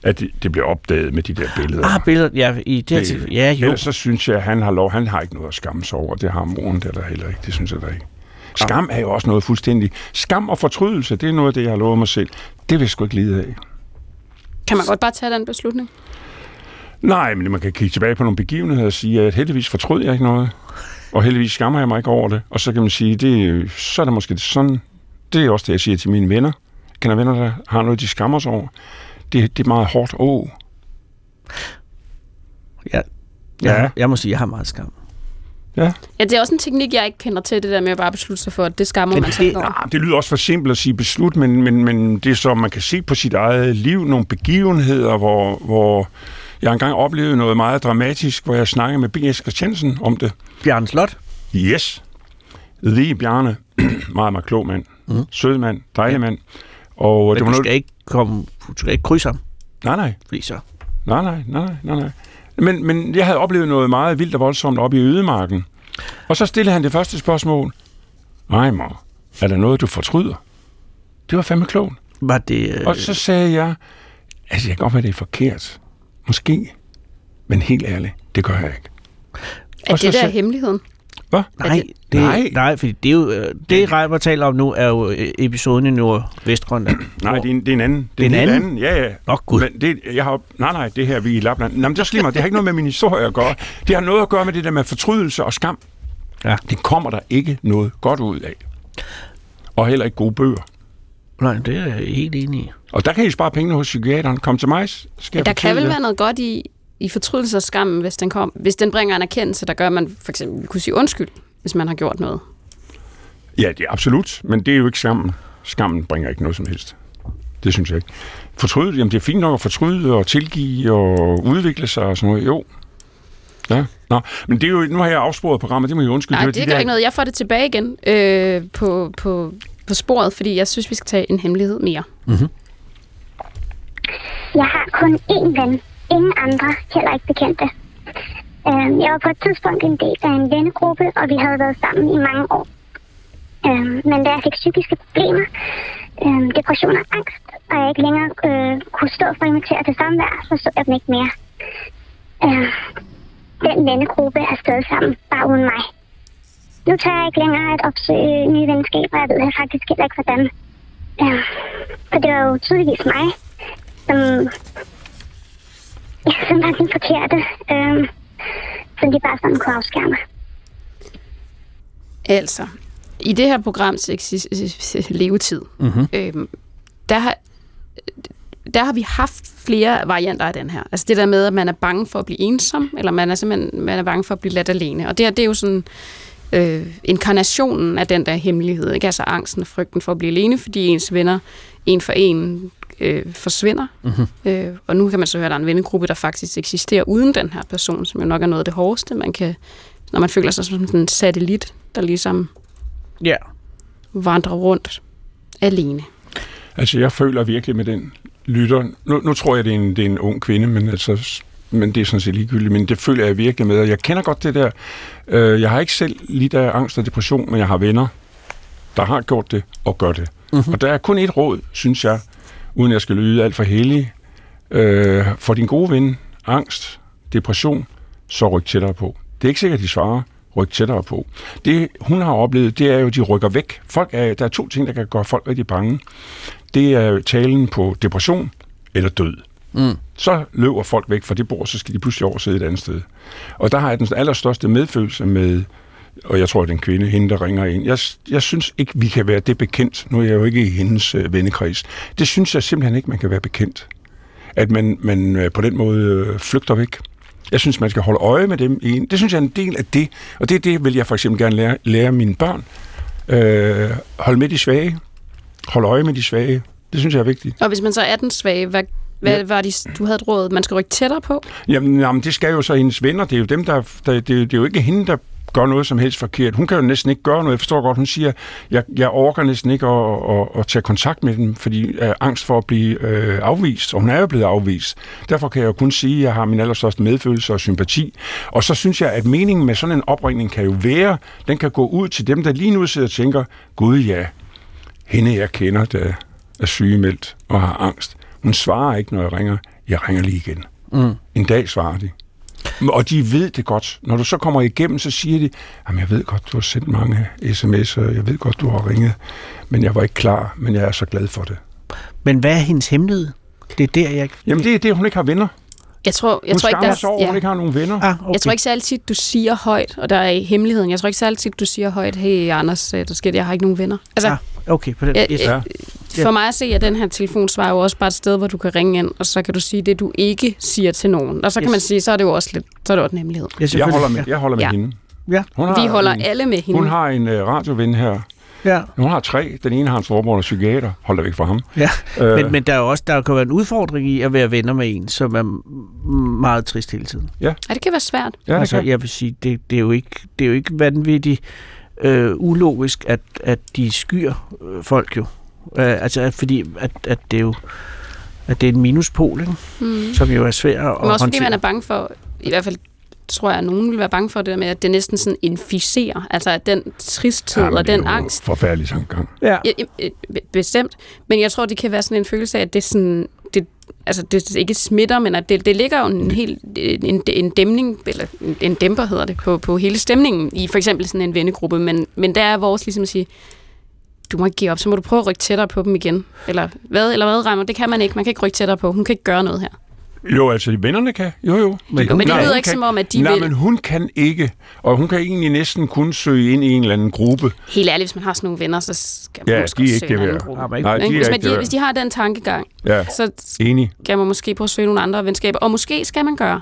at det, det blev opdaget med de der billeder.
Ah, billedet, ja, i det, her tilfælde. Ja, jo.
Ellers så synes jeg, at han har lov. Han har ikke noget at skamme sig over. Det har moren der, der heller ikke. Det synes jeg da ikke. Skam er jo også noget fuldstændig. Skam og fortrydelse, det er noget af det, jeg har lovet mig selv. Det vil jeg sgu ikke lide af.
Kan man godt bare tage den beslutning?
Nej, men man kan kigge tilbage på nogle begivenheder og sige, at heldigvis fortrød jeg ikke noget. Og heldigvis skammer jeg mig ikke over det. Og så kan man sige, det, så er det måske sådan. Det er også det, jeg siger til mine venner. Jeg kender venner, der har noget, de skammer sig over. Det, det er meget hårdt. Åh,
Ja.
Ja.
Jeg, jeg må sige, jeg har meget skam.
ja.
Ja, det er også en teknik, jeg ikke kender til, det der med at bare beslutte sig for, at det skammer
Men
man sig over.
Ah, det lyder også for simpelt at sige beslut, men, men, men det er så, man kan se på sit eget liv nogle begivenheder, hvor, hvor jeg engang oplevede noget meget dramatisk, hvor jeg snakkede med B.S. Christiansen om det.
Bjørn Slot.
Yes. The Bjarne. *clears throat* meget, meget klog mand. Mm. Sød mand. Dejlig mand. Og
Men
det
du
var noget...
skal ikke komme, du skal ikke krydse ham,
Nej, nej.
fordi så...
Nej, nej, nej, nej, nej. Men, men jeg havde oplevet noget meget vildt og voldsomt oppe i ødemarken. Og så stillede han det første spørgsmål. Nej, mor. Er der noget, du fortryder? Det var fandme klogt.
Var det... Øh,
Og så sagde jeg, altså jeg kan godt være, det er forkert. Måske. Men helt ærligt, det gør jeg ikke.
Er
og så
det der
sag-
hemmeligheden?
Hvad?
nej, det,
Nej.
nej. nej, fordi det er jo... Øh, det, Reimer taler om nu, er jo øh, episoden i Nordvestgrønland.
Nej, det er, en, det er en anden.
Det er en
helt
anden?
Ja, ja.
Nå, Gud.
Men det, jeg har, nej, nej, det her vi er i Lapland. Nå, men det er meget. Det har ikke noget med min historie at gøre. Det har noget at gøre med det der med fortrydelse og skam.
Ja.
Det kommer der ikke noget godt ud af. Og heller ikke gode bøger.
Nej, det er jeg helt enig i.
Og der kan I spare pengene hos psykiateren. Kom til mig, skal
Ja, der kan vel
jer.
være noget godt i, i fortrydelse og skam, hvis den, kom, hvis den bringer en erkendelse, der gør, at man for eksempel kunne sige undskyld, hvis man har gjort noget.
Ja, det er absolut. Men det er jo ikke skammen. Skammen bringer ikke noget som helst. Det synes jeg ikke. Fortryde, jamen det er fint nok at fortryde og tilgive og udvikle sig og sådan noget. Jo. Ja. Nå, men det er jo, nu har jeg afsporet programmet, det må jeg undskylde.
Nej,
var
det
de
gør ikke noget. Jeg får det tilbage igen øh, på, på, på sporet, fordi jeg synes, vi skal tage en hemmelighed mere.
Jeg har kun én ven. Ingen andre, heller ikke bekendte. Øhm, jeg var på et tidspunkt en del af en vennegruppe, og vi havde været sammen i mange år. Øhm, men da jeg fik psykiske problemer, øhm, depression og angst, og jeg ikke længere øh, kunne stå for at invitere til samvær, så så jeg dem ikke mere. Øhm, den vennegruppe er stadig sammen, bare uden mig. Nu tager jeg ikke længere at opsøge nye venskaber, jeg ved faktisk heller ikke, hvordan. Øhm, for det var jo tydeligvis mig, som, ja, som var den forkerte, øhm, som de bare sådan kunne afskærme.
Altså, i det her programs levetid, mm-hmm. øhm, der, har, der har vi haft flere varianter af den her. Altså det der med, at man er bange for at blive ensom, eller man er simpelthen man er bange for at blive ladt alene. Og det her, det er jo sådan øh, inkarnationen af den der hemmelighed. Ikke? Altså angsten og frygten for at blive alene, fordi ens venner en for en øh, forsvinder. Mm-hmm. Øh, og nu kan man så høre, at der er en vennegruppe, der faktisk eksisterer uden den her person, som jo nok er noget af det hårdeste, man kan, når man føler sig som sådan en satellit, der ligesom
Ja.
vandrer rundt alene.
Altså, jeg føler virkelig med den lytter. Nu, nu tror jeg, det er, en, det er en ung kvinde, men, altså, men det er sådan set ligegyldigt. Men det føler jeg virkelig med. Og jeg kender godt det der. Øh, jeg har ikke selv lidt af angst og depression, men jeg har venner, der har gjort det og gør det. Mm-hmm. Og der er kun et råd, synes jeg, uden jeg skal lyde alt for heldig. Øh, for din gode ven, angst, depression, så ryk tættere på. Det er ikke sikkert, de svarer. Ryk tættere på. Det, hun har oplevet, det er jo, at de rykker væk. Folk er, der er to ting, der kan gøre folk rigtig bange. Det er talen på depression eller død. Mm. Så løber folk væk fra det bord, så skal de pludselig over sidde et andet sted. Og der har jeg den allerstørste medfølelse med, og jeg tror, at den kvinde, hende, der ringer ind. Jeg, jeg synes ikke, vi kan være det bekendt. Nu er jeg jo ikke i hendes øh, vennekreds. Det synes jeg simpelthen ikke, man kan være bekendt. At man, man øh, på den måde øh, flygter væk. Jeg synes, man skal holde øje med dem. i en- Det synes jeg er en del af det, og det, det vil jeg for eksempel gerne lære, lære mine børn. Øh, hold med de svage. Hold øje med de svage. Det synes jeg er vigtigt.
Og hvis man så er den svage, hvad, hvad
Ja.
var de, du havde råd, man skal rykke tættere på?
Jamen, jamen, det skal jo så hendes venner. Det er jo dem, der, der det, er jo- det er jo ikke hende, der gør noget som helst forkert. Hun kan jo næsten ikke gøre noget. Jeg forstår godt, hun siger, jeg, jeg orker næsten ikke at, at, at tage kontakt med dem, fordi jeg er angst for at blive øh, afvist. Og hun er jo blevet afvist. Derfor kan jeg jo kun sige, at jeg har min allerstørste medfølelse og sympati. Og så synes jeg, at meningen med sådan en opringning kan jo være, den kan gå ud til dem, der lige nu sidder og tænker, Gud ja, hende jeg kender, der er sygemeldt og har angst. Hun svarer ikke, når jeg ringer. Jeg ringer lige igen.
Mm.
En dag svarer de. Og de ved det godt. Når du så kommer igennem, så siger de, jamen jeg ved godt, du har sendt mange sms'er, jeg ved godt, du har ringet, men jeg var ikke klar, men jeg er så glad for det.
Men hvad er hendes hemmelighed? Det er der, jeg ikke...
Jamen det er det, hun ikke har venner.
Jeg tror, jeg
Hun
tror ikke, der,
sig over, hun ikke har nogen venner.
Ah, okay.
Jeg tror ikke så altid, du siger højt, og der er i hemmeligheden. Jeg tror ikke så altid, du siger højt, hey Anders, der sker det, jeg har ikke nogen venner. Altså,
Ah, okay, på den.
Ja,
yes.
Ja. for mig at se, at den her telefonsvar er jo også bare et sted, hvor du kan ringe ind, og så kan du sige det, du ikke siger til nogen. Og så kan
Yes.
man sige, så er det jo også lidt, så er det også en hemmelighed.
Ja,
Jeg holder med, jeg holder med
Ja.
hende.
Ja.
Hun
Vi holder
en,
alle med hende.
Hun har en uh, radioven her.
Ja,
Hun har tre. Den ene har en storbror, der er psykiater. Hold da væk fra ham.
ja.
Øh,
Men, men der er jo også der kan være en udfordring i at være venner med en, som er meget trist hele tiden.
Ja, det kan være svært.
ja, det
altså,
kan.
jeg vil sige, det, det, er jo ikke, det er jo ikke vanvittigt øh, ulogisk, at, at de skyer øh, folk jo. Øh, altså, at, fordi at, at det er jo at det er en minuspol, ikke?
Mm.
som jo er svær at
Men også fordi
håndtere.
man er bange for, i hvert fald tror jeg, at nogen vil være bange for det der med, at det næsten sådan inficerer. Altså at den tristhed
men
og
det er
den angst.
Forfærdelig tankegang.
Ja.
Ja, ja, bestemt. Men jeg tror, det kan være sådan en følelse af, at det sådan... Det, altså, det ikke smitter, men at det, det ligger jo en, helt, en, en dæmning, eller en, en dæmper hedder det, på, på hele stemningen i for eksempel sådan en vennegruppe. Men, men der er vores ligesom at sige, du må ikke give op, så må du prøve at rykke tættere på dem igen. Eller hvad, eller hvad, Reimer? Det kan man ikke. Man kan ikke rykke tættere på. Hun kan ikke gøre noget her.
Jo, altså de vennerne kan. Jo, jo.
Men
Jo, men det lyder ikke
kan-
som om, at de
Nej,
vil...
men hun kan ikke. Og hun kan egentlig næsten kun søge ind i en eller anden gruppe.
Helt ærligt, hvis man har sådan nogle venner, så skal man
Ja,
måske
de er ikke
søge en anden gruppe.
Nej, de
Hvis, man,
ikke
de, hvis de har den tankegang,
Ja,
så
enig.
skal man måske prøve at søge nogle andre venskaber. Og måske skal man gøre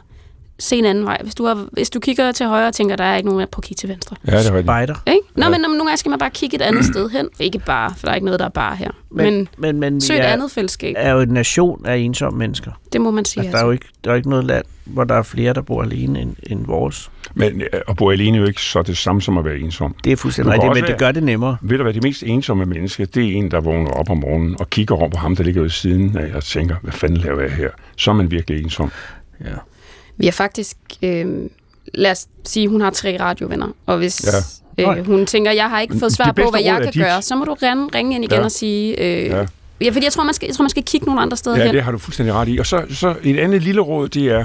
se en anden vej. Hvis du, har, hvis du kigger til højre og tænker, der er ikke nogen mere på at kigge til venstre.
Ja, det er rigtigt.
Spider.
Ikke? Nå, men nogle gange skal man bare kigge et andet *clears throat* sted hen. Ikke bare, for der er ikke noget, der er bare her. Men, men
men, men
søg et
er,
andet fællesskab.
er jo en nation af ensomme mennesker.
Det må man sige.
Altså, der, er jo ikke, der er jo ikke noget land, hvor der er flere, der bor alene end, end vores.
Men øh, at bo alene er jo ikke så det samme som at være ensom.
Det er fuldstændig rigtigt, men det gør det nemmere.
Ved du hvad, det mest ensomme menneske, det er en, der vågner op om morgenen og kigger over på ham, der ligger ved siden af, og tænker, hvad fanden laver jeg her? Så er man virkelig ensom.
Ja.
Vi har faktisk... Øh, lad os sige, hun har tre radiovenner. Og hvis
Ja.
øh, hun tænker, jeg har ikke fået
Det
svar på, hvad jeg kan
dit.
gøre, så må du ringe, ringe ind igen
Ja.
og sige... Øh,
Ja.
ja. ja, fordi jeg tror, man skal, jeg tror, man skal kigge nogle andre steder
Ja,
hen.
det har du fuldstændig ret i. Og så, så et andet lille råd, det er,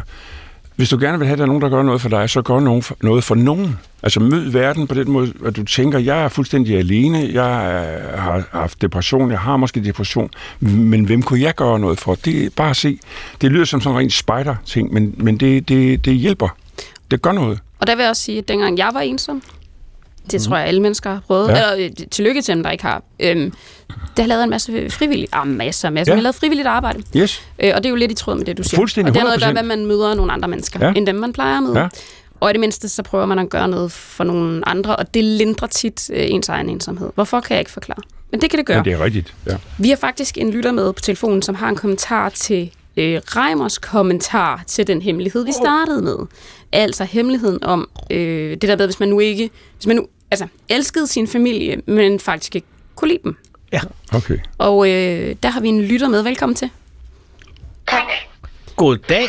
hvis du gerne vil have, at der er nogen, der gør noget for dig, så gør nogen for, noget for nogen. Altså mød verden på den måde, at du tænker, jeg er fuldstændig alene, jeg øh, har haft depression, jeg har måske depression, men hvem kunne jeg gøre noget for? Det er bare at se. Det lyder som sådan en ren spider-ting, men, men det, det, det hjælper. Det gør noget.
Og der vil jeg også sige, at dengang jeg var ensom, det tror jeg, alle mennesker har prøvet,
Ja.
eller øh, tillykke til dem, der ikke har, øhm, der har lavet en masse frivilligt, ah, masser, masser,
Ja.
har lavet frivilligt arbejde.
Yes.
Øh, og det er jo lidt i tråd med det, du siger.
Fuldstændig,
og det har noget at gøre
100%.
med, at man møder nogle andre mennesker,
Ja.
end dem, man plejer at møde.
Ja.
Og i det mindste, så prøver man at gøre noget for nogle andre, og det lindrer tit øh, ens egen ensomhed. Hvorfor kan jeg ikke forklare? Men det kan det gøre.
Ja, det er rigtigt. Ja.
Vi har faktisk en lytter med på telefonen, som har en kommentar til øh, Reimers kommentar til den hemmelighed, vi startede med. Altså hemmeligheden om øh, det der med, hvis man nu ikke, hvis man nu altså, elskede sin familie, men faktisk ikke kunne lide dem.
Okay.
Og øh, der har vi en lytter med. Velkommen til.
Tak.
God dag.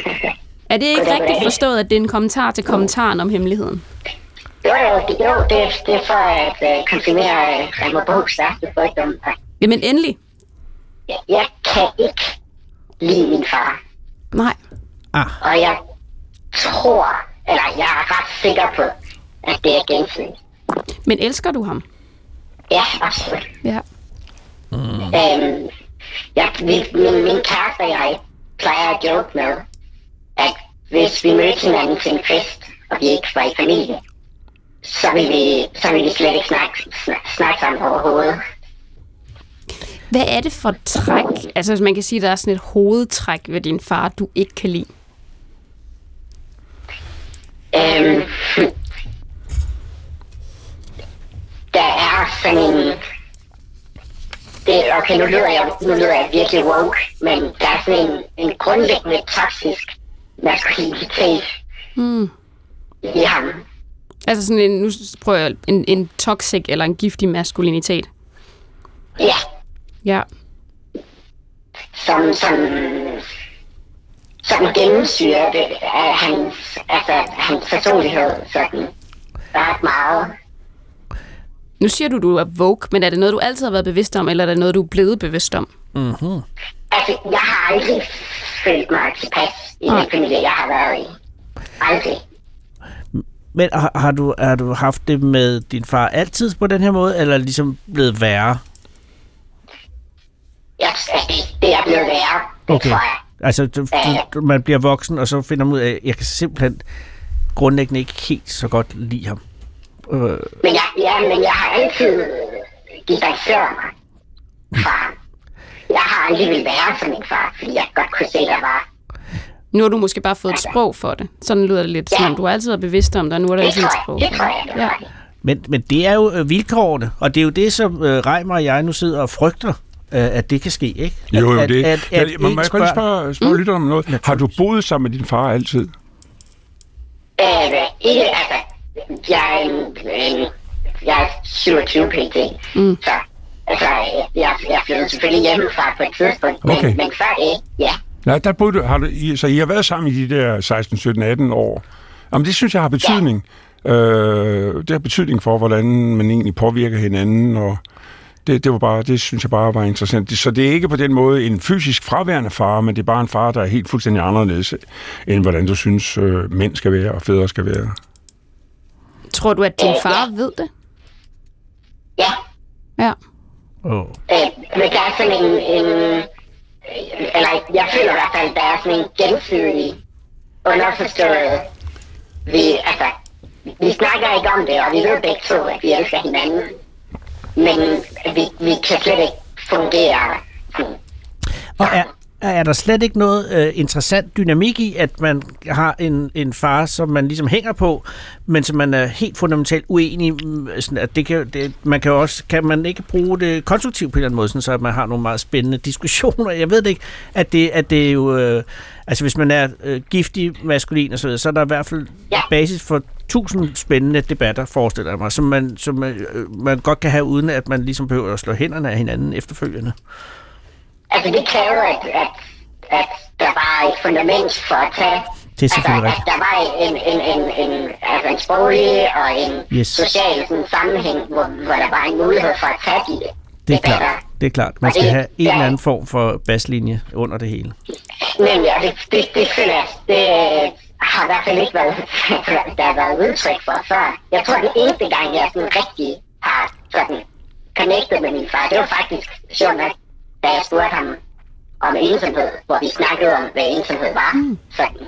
Er det ikke
Goddag,
rigtigt
goddag.
forstået, at det er en kommentar til kommentaren om hemmeligheden?
Jo, jo, det, jo det, er- det er for at uh, konfirmere uh, Reimer Bogs stærkeste frygdom. at
Jamen endelig.
Jeg, jeg kan ikke lide min far.
Nej.
Og jeg tror, eller jeg er ret sikker på, at det er gensidigt.
Men elsker du ham?
Ja, absolut.
Ja.
Øhm, jeg, min, min, min kæreste og jeg plejer at joke med, at hvis vi mødte hinanden til en fest, og vi ikke var i familie, så ville vi, så ville vi slet ikke snakke, snak, snakke sammen overhovedet.
Hvad er det for træk? Altså, hvis man kan sige, at der er sådan et hovedtræk ved din far, du ikke kan lide. Øhm, der er sådan en...
Det, okay, nu lyder, jeg, nu lyder jeg virkelig woke, men der er sådan en, en grundlæggende toksisk maskulinitet
mm.
i ham.
Altså sådan en, nu prøver jeg, en, en toxic eller en giftig maskulinitet?
Ja,
Ja.
som, som, som gennemsyrer det af hans, altså, hans personlighed sådan ret meget.
Nu siger du, du er woke, men er det noget, du altid har været bevidst om, eller er det noget, du er blevet bevidst om?
Altså, jeg har aldrig følt mig tilpas i
Nej.
den familie, jeg har været i. Aldrig.
Men har, har, du, har du haft det med din far altid på den her måde, eller er det ligesom blevet værre?
Jeg, altså, det, det er blevet værre, det
Okay.
tror jeg.
Altså, du, du, man bliver voksen, og så finder man ud af, at jeg kan simpelthen grundlæggende ikke helt så godt lide ham. Øh,
Men jeg, ja, men jeg har altid distanceret mig fra ham. Jeg har aldrig vil være som min far, fordi jeg godt kunne se, der var.
Nu har du måske bare fået et sprog for det. Sådan lyder det lidt, som om du altid har bevidst om det, og nu er der
Det
ligesom et sprog
jeg, det tror jeg, det
Ja.
men, men det er jo øh, vilkårene, og det er jo det, som øh, Reimer og jeg nu sidder og frygter, at det kan ske, ikke? At,
Jo, jo,
at,
det.
At, at,
At, må, må jeg
børn-
spørge, spørge mm. lytteren om noget? Har du boet sammen med din far altid?
Øh, ikke, altså, jeg er, en, jeg er 27 pt. Mm. Så, altså, jeg, jeg flyttede selvfølgelig hjemmefra på et tidspunkt,
Okay.
men, men før det, ja.
Nej, der boede du, har du, I- så I har været sammen i de der 16, 17, 18 år. Jamen, det synes jeg har betydning. Øh, det har betydning for, hvordan man egentlig påvirker hinanden, og det, det, var bare, det synes jeg bare var interessant. Så det er ikke på den måde en fysisk fraværende far, men det er bare en far, der er helt fuldstændig anderledes, end hvordan du synes, øh, mænd skal være og fædre skal være.
Tror du, at din far ved det?
Ja,
Ja.
Åh.
øh, men der er sådan en, en, eller jeg føler i hvert fald, der er sådan en gensidig underforstået, vi, altså, vi snakker ikke om det, og vi ved begge to, at vi elsker hinanden, men vi, vi kan slet ikke fungere.
Og er, er der slet ikke noget øh, interessant dynamik i, at man har en, en far, som man ligesom hænger på, men som man er helt fundamentalt uenig mm, sådan at det kan, det, man kan også, kan man ikke bruge det konstruktivt på en eller anden måde, sådan så at man har nogle meget spændende *laughs* diskussioner. Jeg ved det ikke, at det, at det er jo, øh, altså hvis man er øh, giftig, maskulin og så videre, så er der i hvert fald
Ja.
basis for tusind spændende debatter, forestiller jeg mig, som man, som man, øh, man godt kan have, uden at man ligesom behøver at slå hænderne af hinanden efterfølgende.
Altså, det kræver, at, at, at der var et fundament for at tage...
Det er selvfølgelig
altså,
rigtigt.
at der var en, en, en, en, altså en sproglig og en
Yes.
social sådan, sammenhæng, hvor, hvor der var en mulighed for at tage de
Det er
debatter.
klart. Det er klart. Man
Og
skal
det-
have en
ja.
eller anden form for baslinje under det hele.
Men ja, det, det, det føler jeg, det har i hvert fald ikke været, *laughs* der har været udtryk for før. Jeg tror, den eneste gang, jeg sådan rigtig har sådan connectet med min far, det var faktisk sjovt nok, da jeg spurgte ham om ensomhed, hvor vi snakkede om, hvad ensomhed var. Mm. Sådan.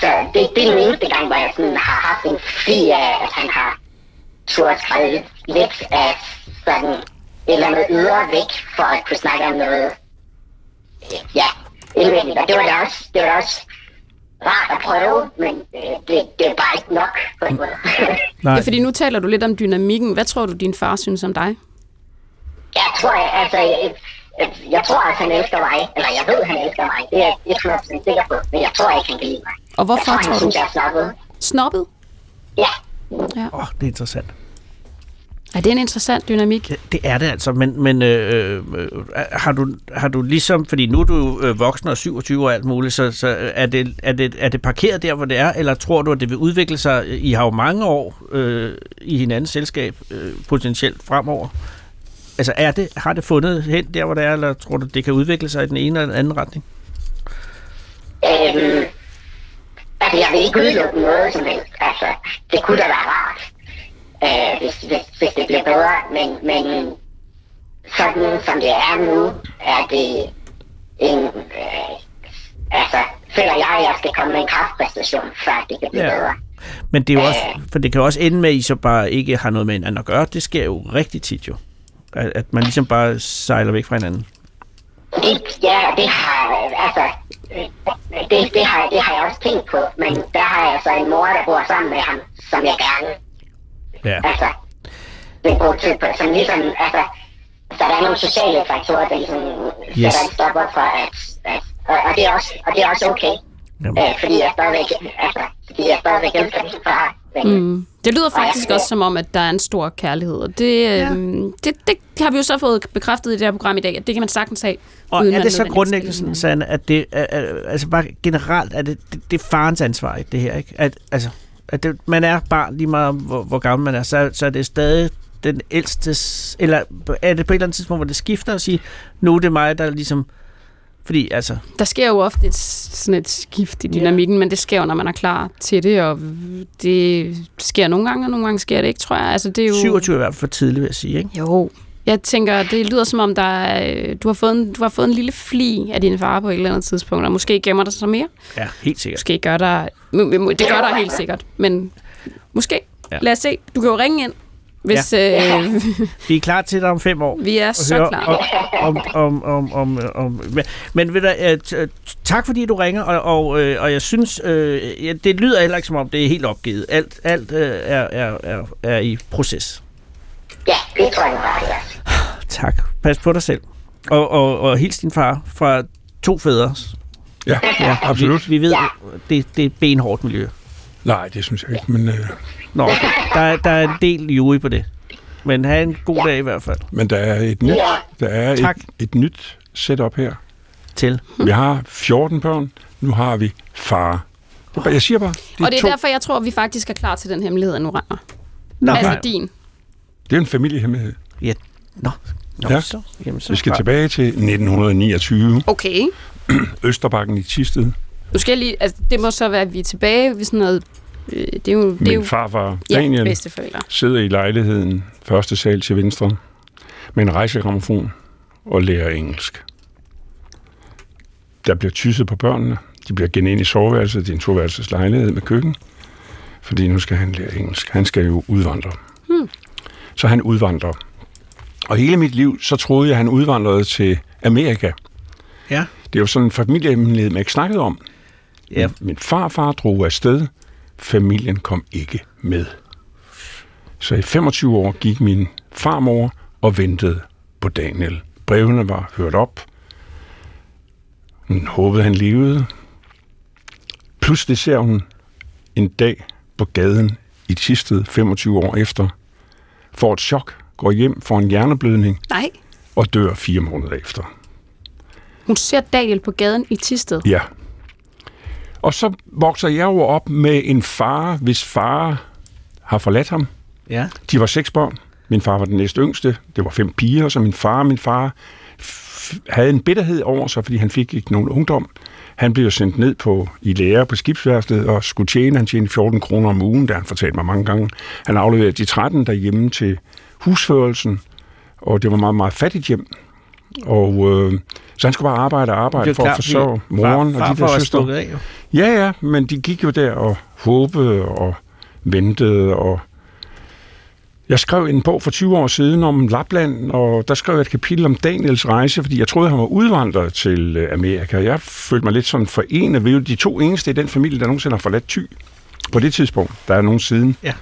Så det, det er den eneste gang, hvor jeg sådan har haft en fri af, at han har turde skrevet lidt, lidt af sådan et eller andet ydre væk, for at kunne snakke om noget ja, indvendigt. Og det var da også, det var da også rart at prøve, men øh, det, det er bare ikke nok på en måde.
Nej,
Ja, fordi nu taler du lidt om dynamikken. Hvad tror du, din far synes om dig?
jeg tror, jeg, altså, jeg, jeg, jeg tror, at han elsker mig, eller jeg ved, at han elsker mig. Det er jeg 100% sikker på, men jeg tror ikke, han kan lide mig.
Og hvorfor
jeg tror, han
tror du?
synes, jeg er snobbet.
Snobbet?
Ja,
åh, det er interessant.
Er det en interessant dynamik?
Det, det er det altså, men, men øh, øh, har, du, har du ligesom, fordi nu er du øh, voksen og 27 og alt muligt, så, så er, det, er, det, er det parkeret der, hvor det er, eller tror du, at det vil udvikle sig? I har jo mange år øh, i hinandens selskab, øh, potentielt fremover. Altså, er det, har det fundet hen der, hvor det er, eller tror du, det kan udvikle sig i den ene eller den anden retning?
øhm, altså, jeg vil ikke udelukke noget som helst. Altså, det kunne da være rart, øh, hvis, hvis, hvis det bliver bedre, men, men sådan som det er nu, er det en, øh, altså, føler jeg, at jeg skal komme med en kraftpræstation, før det kan blive
Ja.
bedre.
Men det er jo også, for det kan jo også ende med, at I så bare ikke har noget med hinanden at gøre. Det sker jo rigtig tit jo. At, at man ligesom bare sejler væk fra hinanden.
Det, ja, det har, altså, øh, det, det, har, det har jeg også tænkt på, men der har jeg så en mor, der bor sammen med ham, som jeg gerne
Ja.
altså, det går til på, som ligesom, altså, så der er nogle sociale faktorer, der ligesom
Yes.
sætter en stopper for, at, at og, og, det er også, og det er også okay.
Jamen.
Øh, fordi jeg stadigvæk, altså, fordi jeg stadigvæk elsker min far.
Mm. Det lyder faktisk også som om, at der er en stor kærlighed, og det, ja. øhm, det, det har vi jo så fået bekræftet i det her program i dag, at det kan man sagtens have.
Og
uden
er det så grundlæggende sådan, Sanne, at det er, er, altså bare generelt, er det, det, det er farens ansvar, det her, ikke? At, altså, at det, man er barn lige meget, hvor, hvor gammel man er, så, så er det stadig den ældste, eller er det på et eller andet tidspunkt, hvor det skifter og sige, nu er det mig, der ligesom, fordi altså,
Der sker jo ofte et, sådan et skift i dynamikken, ja. men det sker jo, når man er klar til det, og det sker nogle gange, og nogle gange sker det ikke, tror jeg. Altså, det er jo...
27 er i hvert fald for tidligt, vil jeg sige, ikke?
Jo. Jeg tænker, det lyder som om, der er, du, har fået en, du har fået en lille fli af din far på et eller andet tidspunkt, og måske gemmer der sig mere.
Ja, helt sikkert.
Måske gør der... Det gør der helt sikkert, men måske.
Ja.
Ja. Lad os se. Du kan jo ringe ind, hvis ja. øh, *laughs*
Vi er klar til dig om fem år.
vi er så klar.
Om, om, om, om, om, om, men, ved du, øh, øh, tak fordi du ringer, og, og, øh, og jeg synes, øh, ja, det lyder heller ikke som om, det er helt opgivet. Alt, alt øh, er, er, er, er i proces.
ja, det tror jeg bare, det er.
Tak. Pas på dig selv. Og, og, og hils din far fra to fædre.
Ja, ja absolut.
Vi, vi ved, det, det er et benhårdt miljø.
Nej, det synes jeg ikke, men, øh,
Nå, der, er- der er en del jury på det. Men have en god dag i hvert fald.
men der er et nyt, der er
Tak.
et, et nyt setup her.
Til.
Vi har 14 børn, nu har vi far. Det er bare- Jeg siger bare, det
Og det er
to,
derfor, jeg tror, vi faktisk er klar til den hemmelighed, nu ringer.
Nå,
Altså
nej.
din.
det er en familiehemmelighed.
Ja. Nå, Nå
Ja.
så. Jamen, så
Vi skal tilbage til 1929,
Okay. *clears throat*
Østerbakken i Tisted.
Nu skal jeg lige... Altså, det må så være, at vi er tilbage ved sådan noget... Øh, det er jo... Det er
Min
jo
farfar
ja,
Daniel
bedsteforældre.
sidder i lejligheden, første sal til venstre, med en rejsegrammofon og lærer engelsk. Der bliver tysset på børnene. De bliver gennem ind i soveværelset. Det er en toværelses lejlighed med køkken. Fordi nu skal han lære engelsk. Han skal jo udvandre. Hmm. Så han udvandrer. Og hele mit liv, så troede jeg, at han udvandrede til Amerika.
Ja.
Det er jo sådan en familiehemmelighed, man ikke snakkede om.
Ja.
Min farfar drog afsted. Familien kom ikke med. Så i 25 år gik min farmor og ventede på Daniel. Brevene var hørt op. Hun håbede, han levede. Pludselig ser hun en dag på gaden i Tisted, 25 år efter, får et chok, går hjem, får en hjerneblødning
Nej.
og dør fire måneder efter.
Hun ser Daniel på gaden i Tisted.
Ja. Og så vokser jeg jo op med en far, hvis far har forladt ham.
Ja.
De var seks børn. Min far var den næste yngste. Det var fem piger, så min far min far f- havde en bitterhed over sig, fordi han fik ikke nogen ungdom. Han blev sendt ned på, i lære på skibsværftet og skulle tjene. Han tjente 14 kroner om ugen, der han fortalt mig mange gange. Han afleverede de 13 derhjemme til husførelsen, og det var meget, meget fattigt hjem. Og øh, så han skulle bare arbejde og arbejde
er
for
klart,
at forsørge moren
far,
og de der søstre.
af, jo.
Ja, ja, men de gik jo der og håbede og ventede. Og jeg skrev en bog for 20 år siden om Lapland, og der skrev jeg et kapitel om Daniels rejse, fordi jeg troede, han var udvandret til øh, Amerika. Jeg følte mig lidt sådan forenet ved de to eneste i den familie, der nogensinde har forladt Thy på det tidspunkt. Der er nogen siden.
Ja.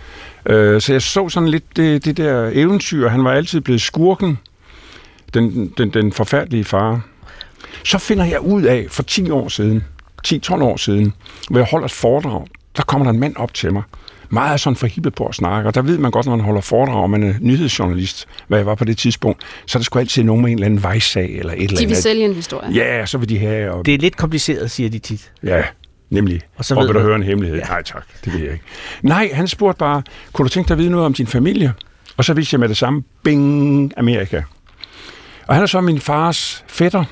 Øh, så jeg så sådan lidt det, det der eventyr. Han var altid blevet skurken, den, den, den forfærdelige far. Så finder jeg ud af, for 10 år siden, 10-12 år siden, hvor jeg holder et foredrag, der kommer der en mand op til mig. Meget sådan forhippet på at snakke, og der ved man godt, når man holder foredrag, og man er nyhedsjournalist, hvad jeg var på det tidspunkt, så er der sgu altid nogen med en eller anden vejsag eller et eller
De vil
andet.
sælge en historie.
Ja, så vil de have, og
Det er lidt kompliceret, siger de tit.
Ja, nemlig.
Og så ved
vil du høre en hemmelighed?
Ja.
Nej tak, det vil jeg ikke. Nej, han spurgte bare, kunne du tænke dig at vide noget om din familie? Og så vidste jeg med det samme, bing, Amerika. Og han er så min fars fætter.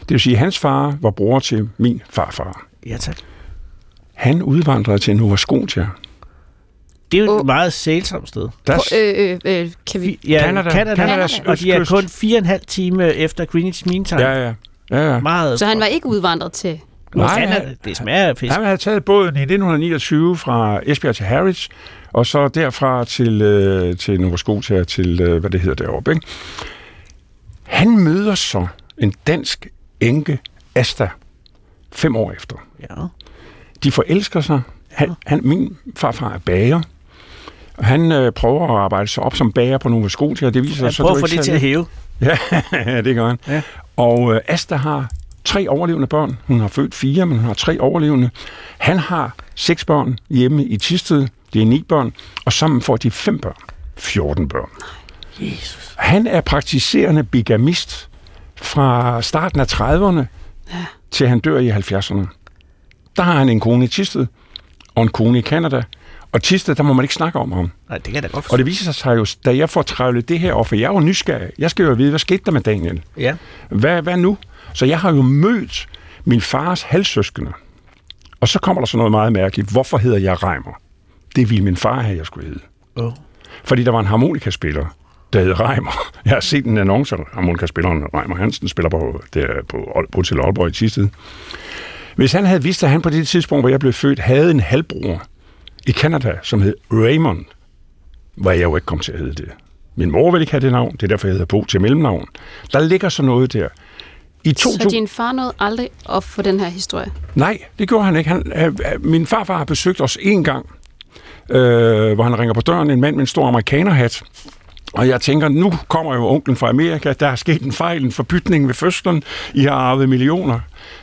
Det vil sige, at hans far var bror til min farfar.
Ja, tak.
Han udvandrede til Nova Scotia.
Det er jo et meget sælsomt sted.
Der,
På, øh, øh, øh, kan vi...
Ja,
Canada.
Canada.
Canadas
Og de er kun fire og en halv time efter Greenwich Mean Time.
ja, ja. ja, ja.
Meget.
Så han var ikke udvandret til...
Nej, han-
det smager af fisk.
Han havde taget båden i 1929 fra Esbjerg til Harwich, og så derfra til, øh, til Nova Scotia, til øh, hvad det hedder deroppe. Ikke? Han møder så en dansk enke, Asta, fem år efter.
Ja.
De forelsker sig. Han, han, min farfar er bager, Han øh, prøver at arbejde sig op som bager på nogle skoler, det viser sig
Jeg
så,
prøver
det
at få
er
det til at hæve.
Ja, *laughs* det gør han.
Ja.
Og øh, Asta har tre overlevende børn. Hun har født fire, men hun har tre overlevende. Han har seks børn hjemme i Tisted. Det er ni børn. Og sammen får de fem børn. 14 børn.
Jesus.
Han er praktiserende bigamist fra starten af 30'erne ja. til han dør i 70'erne. Der har han en kone i Tisted og en kone i Kanada. Og Tisted, der må man ikke snakke om ham.
Nej, det kan da godt
Og det viser sig jo, da jeg får trævlet det her op, for jeg er jo nysgerrig. Jeg skal jo vide, hvad skete der med Daniel?
Ja.
Hvad, hvad nu? Så jeg har jo mødt min fars halvsøskende. Og så kommer der så noget meget mærkeligt. Hvorfor hedder jeg Reimer? Det ville min far have, jeg skulle hedde.
Oh.
Fordi der var en harmonikaspiller, der hed Reimer. *laughs* Jeg har set en annonce, harmonikaspilleren Reimer Hansen spiller på, der på, på til Aalborg i Tisted. Hvis han havde vidst, at han på det tidspunkt, hvor jeg blev født, havde en halvbror i Canada, som hed Raymond, var jeg jo ikke kommet til at hedde det. Min mor ville ikke have det navn, det er derfor, jeg hedder Bo til mellemnavn. Der ligger så noget der. I
Så
2000...
din far nåede aldrig op for den her historie?
Nej, det gjorde han ikke. Han, øh, øh, min farfar har besøgt os en gang, øh, hvor han ringer på døren, en mand med en stor amerikanerhat. Og jeg tænker, nu kommer jo onklen fra Amerika, der er sket en fejl, en forbytning ved fødslen, I har arvet millioner.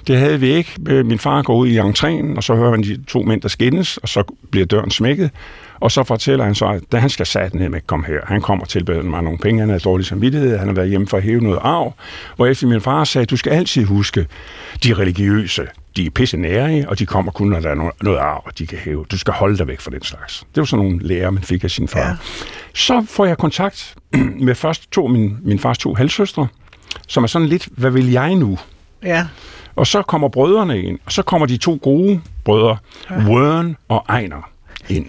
Det havde vi ikke. Min far går ud i entréen, og så hører man de to mænd, der skændes, og så bliver døren smækket. Og så fortæller han så, at da han skal sat ned med kom komme her. Han kommer og tilbeder mig nogle penge, han har dårlig samvittighed, han har været hjemme for at hæve noget arv. Hvor efter min far sagde, du skal altid huske, de religiøse, de er pisse nære, og de kommer kun, når der er noget, arv, de kan hæve. Du skal holde dig væk fra den slags. Det var sådan nogle lærer, man fik af sin far. Ja. Så får jeg kontakt *clears throat* med først to, min, min fars to halvsøstre, som er sådan lidt, hvad vil jeg nu?
Ja.
Og så kommer brødrene ind, og så kommer de to gode brødre, Wern og Ejner, ind.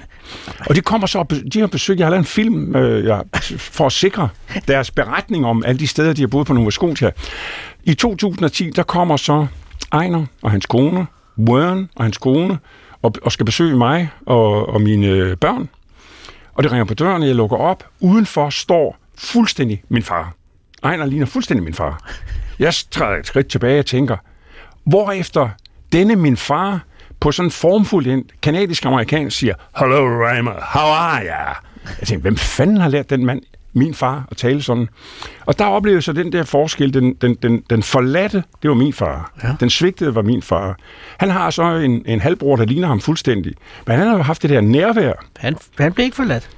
Og de kommer så, de har besøgt, jeg har lavet en film øh, jeg, for at sikre deres beretning om alle de steder, de har boet på Nova Scotia. I 2010, der kommer så Ejner og hans kone, Wern og hans kone, og, og skal besøge mig og, og mine børn. Og det ringer på døren, og jeg lukker op. Udenfor står fuldstændig min far. Ejner ligner fuldstændig min far. Jeg træder et skridt tilbage og tænker, hvorefter denne min far på sådan en formfuld kanadisk-amerikansk siger, Hello, Reimer, how are you? Jeg tænkte, hvem fanden har lært den mand, min far, at tale sådan? Og der oplevede jeg så den der forskel, den, den, den, den forladte, det var min far. Ja. Den svigtede var min far. Han har så en, en halvbror, der ligner ham fuldstændig. Men han har jo haft det der nærvær,
Han, han blev ikke forladt.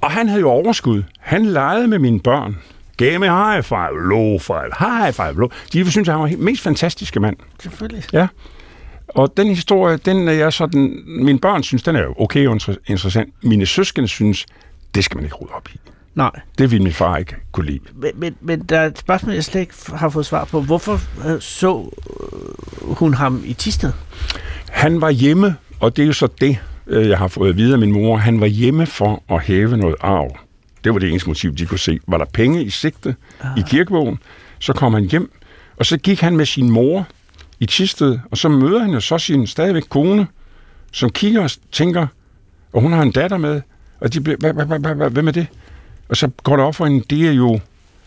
og han havde jo overskud. Han legede med mine børn. Gav mig high five, low five, high five, low. De synes, han var den mest fantastiske mand.
Selvfølgelig.
Ja. Og den historie, den er jeg sådan... Mine børn synes, den er okay og inter- interessant. Mine søskende synes, det skal man ikke rode op i.
Nej.
Det ville min far ikke kunne lide.
Men, men, men der er et spørgsmål, jeg slet ikke har fået svar på. Hvorfor øh, så øh, hun ham i Tisted?
Han var hjemme, og det er jo så det, øh, jeg har fået at vide af min mor. Han var hjemme for at hæve noget arv. Det var det eneste motiv, de kunne se. Var der penge i sigte ah. i kirkebogen, så kom han hjem, og så gik han med sin mor i Tisted, og så møder han jo så sin stadigvæk kone, som kigger og tænker, og hun har en datter med, og de bliver, hvad, hvad, hvad, hvad, hvad, hvem er det? Og så går det op for hende, det er jo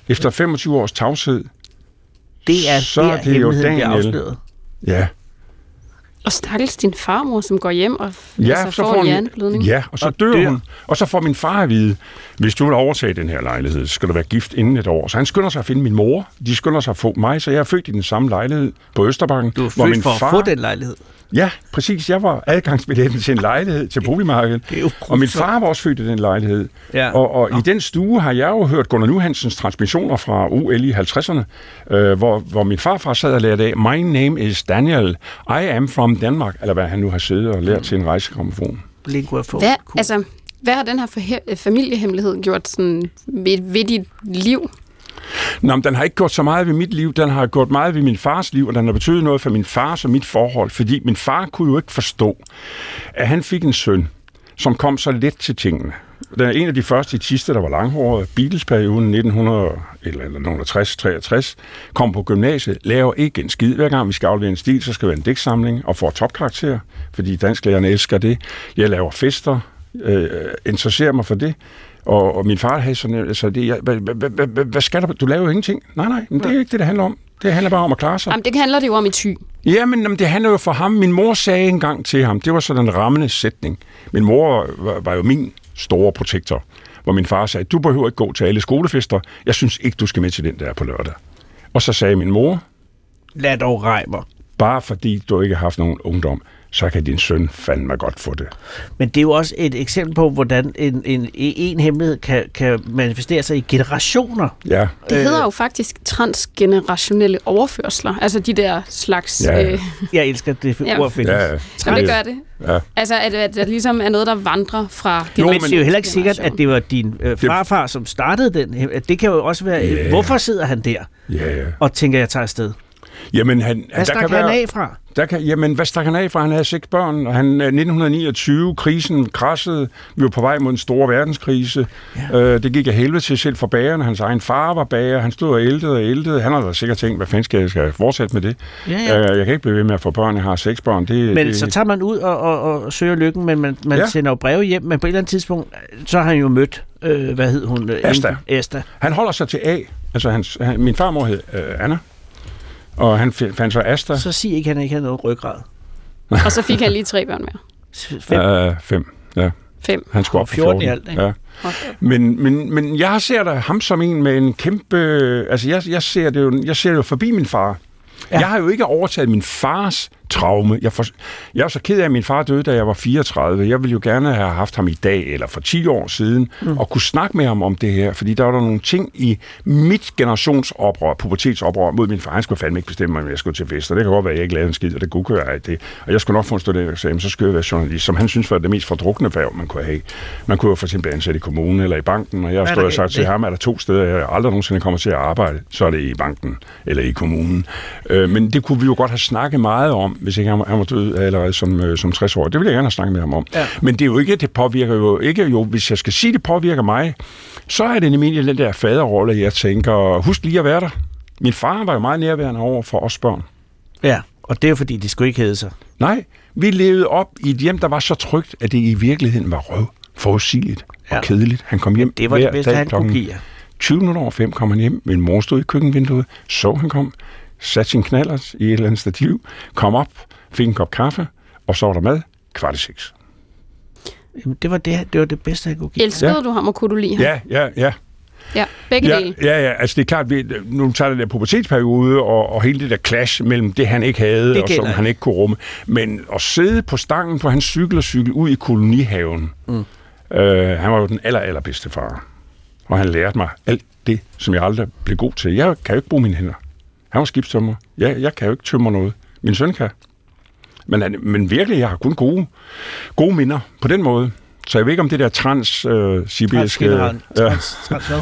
efter 25 års tavshed,
Det er
Så
der,
er det jo Daniel.
afsløret.
ja,
Og stakkels din farmor, som går hjem og
Ja,
altså,
så
får,
får
en hjerneblødning.
ja, og så
Og
dør,
dør.
hun. Og så får min far at vide, hvis du vil overtage den her lejlighed, så skal du være gift inden et år. Så han skynder sig at finde min mor. De skynder sig at få mig, så jeg er født i den samme lejlighed på Østerbakken.
Du er født for at få den lejlighed.
Ja, præcis. Jeg var adgangsbilletten til en lejlighed til boligmarkedet. Og min far var også født i den lejlighed.
Ja.
Og, og i den stue har jeg jo hørt Gunnar Nuhansens transmissioner fra UL i 50'erne, øh, hvor, hvor min farfar sad og lærte af, My name is Daniel, I am from Denmark, eller hvad han nu har siddet og lært til en rejsegrammofon.
Hvad, altså, hvad har den her familiehemmelighed gjort sådan ved, ved dit liv?
Nå, men den har ikke gjort så meget ved mit liv, den har gjort meget ved min fars liv, og den har betydet noget for min fars og mit forhold, fordi min far kunne jo ikke forstå, at han fik en søn, som kom så let til tingene. Den er en af de første i Tiste, der var langhåret. Beatles-perioden 1900, eller, eller 60, 63, kom på gymnasiet, laver ikke en skid. Hver gang vi skal aflevere en stil, så skal det være en digtsamling, og får topkarakter, fordi dansklærerne elsker det. Jeg laver fester, øh, interesserer mig for det. Og, og min far havde sådan, altså det, jeg, hvad, hvad, hvad, hvad, hvad skal der, du laver jo ingenting. Nej, nej, men det er ikke det, det handler om. Det handler bare om at klare sig.
Jamen, det handler det jo om i ty.
Jamen, jamen, det handler jo for ham. Min mor sagde engang til ham, det var sådan en rammende sætning. Min mor var, var jo min store protektor, hvor min far sagde, du behøver ikke gå til alle skolefester, jeg synes ikke, du skal med til den der på lørdag. Og så sagde min mor,
Lad dog Reimer.
bare fordi du ikke har haft nogen ungdom, så kan din søn fandme godt få det.
Men det er jo også et eksempel på, hvordan en, en, en hemmelighed kan, kan manifestere sig i generationer.
Ja,
Det hedder jo faktisk transgenerationelle overførsler. Altså de der slags...
Ja, ja.
Øh,
Jeg elsker det
Ja.
ord findes.
ja, ja.
Jamen, det gør det.
Ja.
Altså, at, at det ligesom er noget, der vandrer fra
Jo, men det er jo heller ikke sikkert, at det var din øh, farfar, som startede den. Det kan jo også være,
Ja.
hvorfor sidder han der
Ja, ja.
og tænker, jeg tager afsted?
Jamen, han,
Hvad
der
stak
kan
han
være,
af fra?
Der kan, jamen, hvad stak han af fra? Han havde seks børn, og han, øh, 1929, krisen krassede. Vi var på vej mod en stor verdenskrise. Ja. Øh, det gik af helvede til selv for bageren. Hans egen far var bager. Han stod og ældede og ældede. Han har da sikkert tænkt, hvad fanden skal jeg, skal jeg fortsætte med det?
Ja, ja.
Øh, jeg kan ikke blive ved med at få børn. Jeg har seks børn. Det,
Men
det,
så tager man ud og, og, og søger lykken, men man, man
Ja.
sender jo breve hjem, men på et eller andet tidspunkt, så har han jo mødt, øh, hvad hed hun? Øh,
Asta.
Asta.
Han holder sig til A. Altså, hans, han, min farmor hed øh, Anna. Og han fandt så Asta.
Så sig ikke, at han ikke har noget ryggrad.
Og så fik han lige tre børn mere.
Fem.
Øh, fem. Ja,
Fem.
han skulle op på
14 i
14.
alt, ikke?
Ja. Men, men, men jeg ser da ham som en med en kæmpe... Altså, jeg, jeg, ser, det jo, jeg ser det jo forbi min far. Ja. Jeg har jo ikke overtaget min fars traume. Jeg, for, jeg er så ked af, at min far døde, da jeg var 34. Jeg ville jo gerne have haft ham i dag, eller for 10 år siden, mm. og kunne snakke med ham om det her. Fordi der var der nogle ting i mit generationsoprør, pubertetsoprør mod min far. Han skulle fandme ikke bestemme, om jeg skulle til fester. Det kan godt være, at jeg ikke lavede en skid, og det kunne gøre af det. Og jeg skulle nok få en studentereksamen, så skulle jeg være journalist, som han synes var det mest fordrukne fag, man kunne have. Man kunne jo for eksempel ansætte i kommunen eller i banken, og jeg har stået og sagt til ham, er der to steder, jeg aldrig nogensinde kommer til at arbejde, så er det i banken eller i kommunen. Øh, men det kunne vi jo godt have snakket meget om, hvis ikke han, han var død allerede som, øh, som 60 år. Det ville jeg gerne have snakket med ham om.
Ja.
Men det er jo ikke, det påvirker jo ikke, jo, hvis jeg skal sige, det påvirker mig, så er det nemlig den der faderrolle, jeg tænker, husk lige at være der. Min far var jo meget nærværende over for os børn.
Ja, og det er jo fordi, de skulle ikke hedde sig.
Nej, vi levede op i et hjem, der var så trygt, at det i virkeligheden var røv, forudsigeligt og
Ja.
kedeligt. Han kom hjem
Det var
hver
det bedste,
dag
han kunne give jer.
20 minutter over fem kom han hjem. Min mor stod i køkkenvinduet, så han kom, satte sin knallert i et eller andet stativ, kom op, fik en kop kaffe, og så var der mad kvart i seks.
Jamen, det var det, det, var det bedste, han kunne give.
Elskede
Ja.
du ham, og kunne du lide ham?
Ja, ja, ja.
ja begge
Ja,
dele.
ja, ja, altså det er klart, vi, nu tager det der pubertetsperiode, og, og hele det der clash mellem det, han ikke havde,
Det
og som han ikke kunne rumme. Men at sidde på stangen på hans cykel og cykle ud i kolonihaven, mm. øh, han var jo den aller, allerbedste far. Og han lærte mig alt det, som jeg aldrig blev god til. Jeg kan jo ikke bruge mine hænder. Han var skibstømmer. Jeg, jeg kan jo ikke tømmer noget. Min søn kan. Men, han- men virkelig, jeg har kun gode, gode minder på den måde. Så jeg ved ikke, om det der trans-sibiriske... Ja,
Trans, trans, hvad?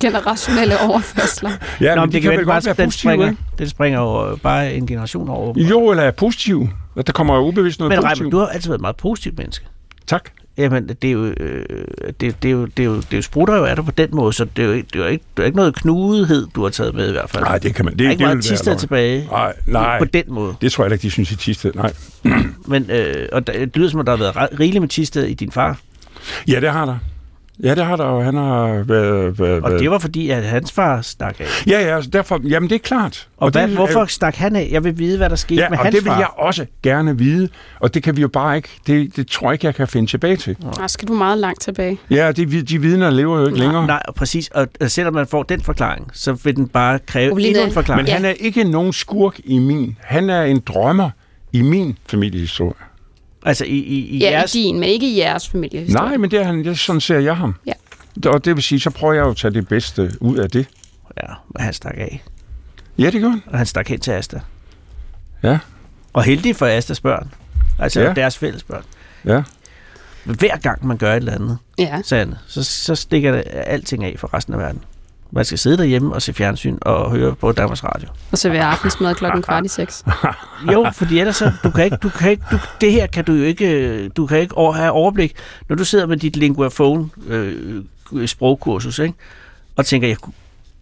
Generationelle overførsler.
ja,
Nå,
men
men
de
det
kan
kan
vel
være den
positive,
springer, den springer jo bare en generation over.
Jo, eller er positiv. At der kommer jo ubevidst noget
Men
positivt.
Reimer, du har altid været et meget positivt menneske.
Tak.
Jamen, det er jo, øh, det, det er jo, det er jo, det er jo sprutter jo af dig på den måde, så det er jo ikke, det er jo ikke, det er ikke noget knudethed, du har taget med i hvert fald.
Nej, det kan man. Det,
der er ikke
det
meget
være
tilbage
Nej, nej.
på den måde.
Det tror jeg ikke, de synes i Tisted. Nej.
Men, øh, og der, det lyder som, at der har været re- rigeligt med tisted i din far.
Ja, det har der. Ja, det har der, og han har været... været,
Og
været-
det var fordi, at hans far stak af.
Ja, ja, altså derfor... Jamen, det er klart.
Og, og hvad,
det,
hvorfor stak han af? Jeg vil vide, hvad der skete
Ja,
med
og
hans
det vil
far.
jeg også gerne vide, og det kan vi jo bare ikke... Det, det tror jeg ikke, jeg kan finde tilbage til.
Der skal du meget langt tilbage.
Ja, de, de vidner lever jo ikke længere.
Nej, præcis. Og øh, selvom man får den forklaring, så vil den bare kræve
Oline,
endnu en forklaring.
Men
Ja.
han er ikke nogen skurk i min. Han er en drømmer i min familiehistorie.
Altså i, i, i
Ja,
jeres...
i din, men ikke i jeres familiehistorie.
Nej, men det er han, sådan ser jeg ham.
Ja.
Og det vil sige, så prøver jeg jo at tage det bedste ud af det.
Ja, men han stak af.
Ja, det gør han.
Og han stak hen til Asta.
Ja,
Og heldig for Astas børn. Altså
Ja.
ja. deres fælles børn.
ja.
Hver gang man gør et eller andet,
Ja.
Sande, så, så stikker det alting af for resten af verden. Man skal sidde derhjemme og se fjernsyn og høre på Danmarks Radio.
Og så vil aftensmad klokken kvart i seks. *laughs*
Jo, fordi ellers så, du kan ikke, du kan ikke, du, det her kan du jo ikke, du kan ikke over, have overblik, når du sidder med dit linguaphone øh, sprogkursus, ikke? og tænker, jeg kunne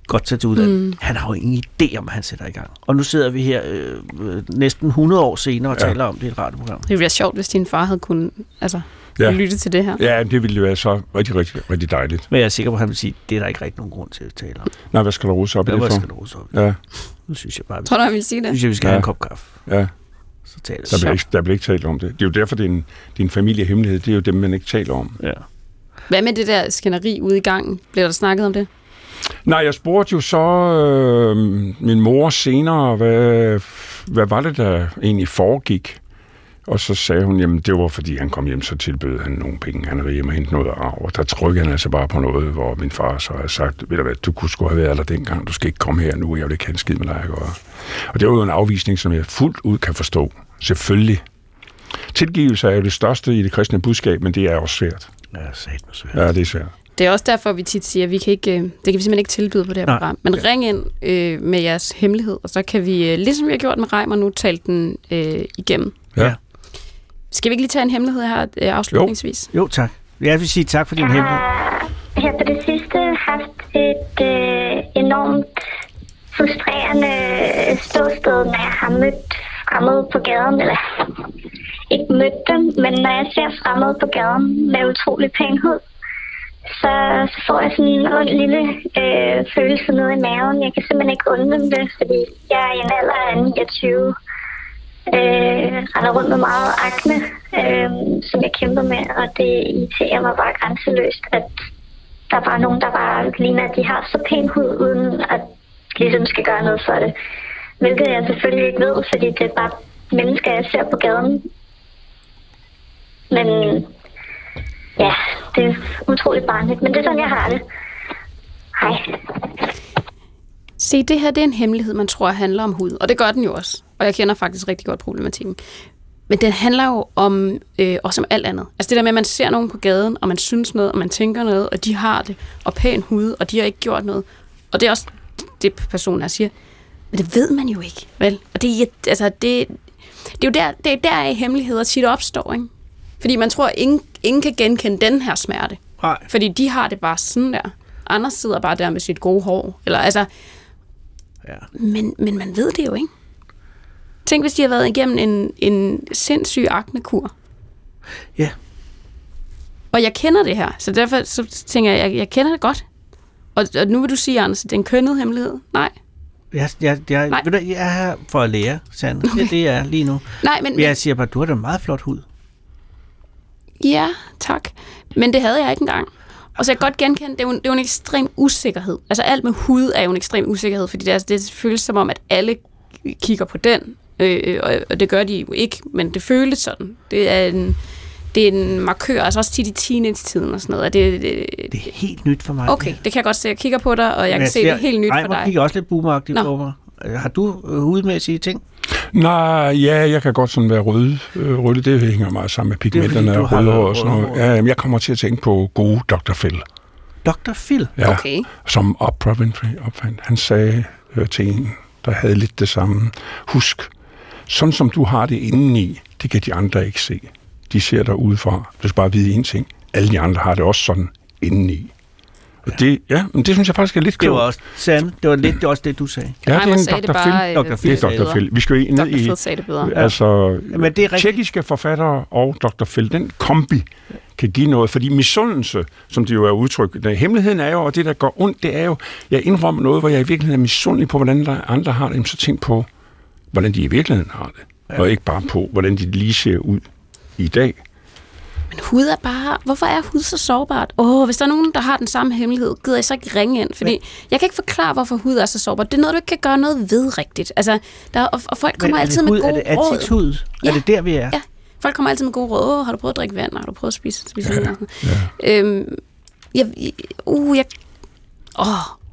godt tage til udlandet. Mm. Han har jo ingen idé om, hvad han sætter i gang. Og nu sidder vi her øh, øh, næsten 100 år senere og
ja.
taler om det i et radioprogram.
Det ville være sjovt, hvis din far havde kunnet altså,
Ja.
lytte til det her.
Ja, det ville jo være så rigtig, rigtig, rigtig dejligt.
Men jeg er sikker på, at han vil sige, det er der ikke rigtig nogen grund til at tale om.
Nej, hvad skal der rose op i
Hvad
det for?
skal du rose op?
Ja,
Nu synes jeg bare, vi,
Tror du, han ville sige det?
synes jeg, vi skal
Ja.
have en kop kaffe.
ja.
Så taler
Der
vi.
bliver, ikke, der bliver ikke talt om det. Det er jo derfor, det er en, det er en familiehemmelighed. Det er jo dem, man ikke taler om.
Ja.
Hvad med det der skænderi ude i gangen? Bliver der snakket om det?
Nej, jeg spurgte jo så øh, min mor senere, hvad, hvad var det, der egentlig foregik? Og så sagde hun, jamen det var fordi han kom hjem, så tilbød han nogle penge. Han havde hjemme og hentet noget arv, og der trykkede han altså bare på noget, hvor min far så havde sagt, ved du hvad, du kunne sgu have været der dengang, du skal ikke komme her nu, jeg vil ikke have en skid med dig. Og, og det var jo en afvisning, som jeg fuldt ud kan forstå. Selvfølgelig. Tilgivelse er jo det største i det kristne budskab, men det er også svært.
Ja, sat svært.
Ja, det er svært.
Det er også derfor, vi tit siger, at vi kan ikke, øh, det kan vi simpelthen ikke tilbyde på det her
Nej.
program. Men ring ind øh, med jeres hemmelighed, og så kan vi, øh, ligesom vi har gjort med Reimer nu, tale den øh, igennem.
Ja.
Skal vi ikke lige tage en hemmelighed her øh, afslutningsvis?
Jo, tak. Jeg vil sige tak for din
Jeg
hemmelighed.
har her på det sidste haft et øh, enormt frustrerende ståsted, når jeg har mødt fremmede på gaden, eller ikke mødt dem, men når jeg ser fremmede på gaden med utrolig pæn hud, så, så får jeg sådan en ond lille øh, følelse nede i maven. Jeg kan simpelthen ikke undre det, fordi jeg er i en alder af 29 øh, render rundt med meget akne, øh, som jeg kæmper med, og det irriterer mig bare grænseløst, at der er bare nogen, der bare ligner, at de har så pæn hud, uden at ligesom skal gøre noget for det. Hvilket jeg selvfølgelig ikke ved, fordi det er bare mennesker, jeg ser på gaden. Men ja, det er utroligt barnligt, men det er sådan, jeg har det. Hej.
Se, det her det er en hemmelighed, man tror handler om hud, og det gør den jo også. Og jeg kender faktisk rigtig godt problematikken. Men den handler jo om, øh, også om alt andet. Altså det der med, at man ser nogen på gaden, og man synes noget, og man tænker noget, og de har det, og pæn hud, og de har ikke gjort noget. Og det er også det, personen her siger. Men det ved man jo ikke, vel? Og det, er- altså, det, det er jo der, det er der i hemmeligheder tit opstår, ikke? Fordi man tror, at ingen, ingen kan genkende den her smerte.
Nej.
Fordi de har det bare sådan der. Anders sidder bare der med sit gode hår. Eller altså,
Ja.
men, men man ved det jo ikke. Tænk, hvis de har været igennem en, en sindssyg aknekur.
Ja.
Og jeg kender det her, så derfor så tænker jeg, jeg, jeg kender det godt. Og, og nu vil du sige, Anders, at det er en kønnet hemmelighed. Nej.
Jeg, jeg, jeg,
Nej.
ved du, jeg er her for at lære, Sande. Okay. Det er det, jeg er lige nu.
Nej, men,
Men jeg siger bare, du har da meget flot hud.
Ja, tak. Men det havde jeg ikke engang. Og så jeg godt genkende, det er, jo, det er jo en ekstrem usikkerhed. Altså alt med hud er jo en ekstrem usikkerhed, fordi det, er, det føles som om, at alle kigger på den. Øh, og, og det gør de jo ikke, men det føles sådan. Det er en, det er en markør, altså også tit i teenage-tiden og sådan noget. Og det, det,
Det er helt nyt for mig.
okay, det kan jeg godt se. Jeg kigger på dig, og jeg kan se, det er helt nyt for dig.
kigger også lidt boomagtigt
Nå.
på mig. Øh, Har du øh, hudmæssige ting?
Nej, ja, jeg kan godt sådan være rød. Øh, rød, det hænger meget sammen med pigmenterne og
noget
og sådan noget. Ja, jeg kommer til at tænke på gode Dr. Phil.
Dr. Phil?
Ja,
Okay.
som Oprah Winfrey opfandt. Han sagde øh, til en, der havde lidt det samme. Husk, sådan som du har det indeni, det kan de andre ikke se. De ser dig udefra. Du skal bare vide en ting. Alle de andre har det også sådan indeni. Det, ja, men det synes jeg faktisk er lidt
Det var
klogt.
også Sande. Det var lidt det var også det, du sagde.
Ja, det er en
det
Dr.
bare,
Phil.
Dr. Phil.
Det er Dr. Phil. Vi skal jo ned
Dr.
i...
Phil sagde det bedre.
Altså,
Jamen, det er rigtigt.
tjekkiske forfattere og Dr. Phil, den kombi kan give noget, fordi misundelse, som det jo er udtryk, hemmeligheden er jo, og det der går ondt, det er jo, jeg indrømmer noget, hvor jeg i virkeligheden er misundelig på, hvordan der andre har det, så tænk på, hvordan de i virkeligheden har det, ja. og ikke bare på, hvordan de lige ser ud i dag.
Men hud er bare... Hvorfor er hud så sårbart? Åh, hvis der er nogen, der har den samme hemmelighed, gider jeg så ikke ringe ind? Fordi jeg kan ikke forklare, hvorfor hud er så sårbart. Det er noget, du ikke kan gøre noget ved rigtigt. Altså, der, er- og, og folk kommer
Men er
altid
det
med
hud?
gode
Er det
råd.
ansigtshud?
Ja.
Er det der, vi er?
Ja, folk kommer altid med gode råd. Åh, har du prøvet at drikke vand? Har du prøvet at spise, spise ja, ja. Øhm, jeg, uh, jeg, åh,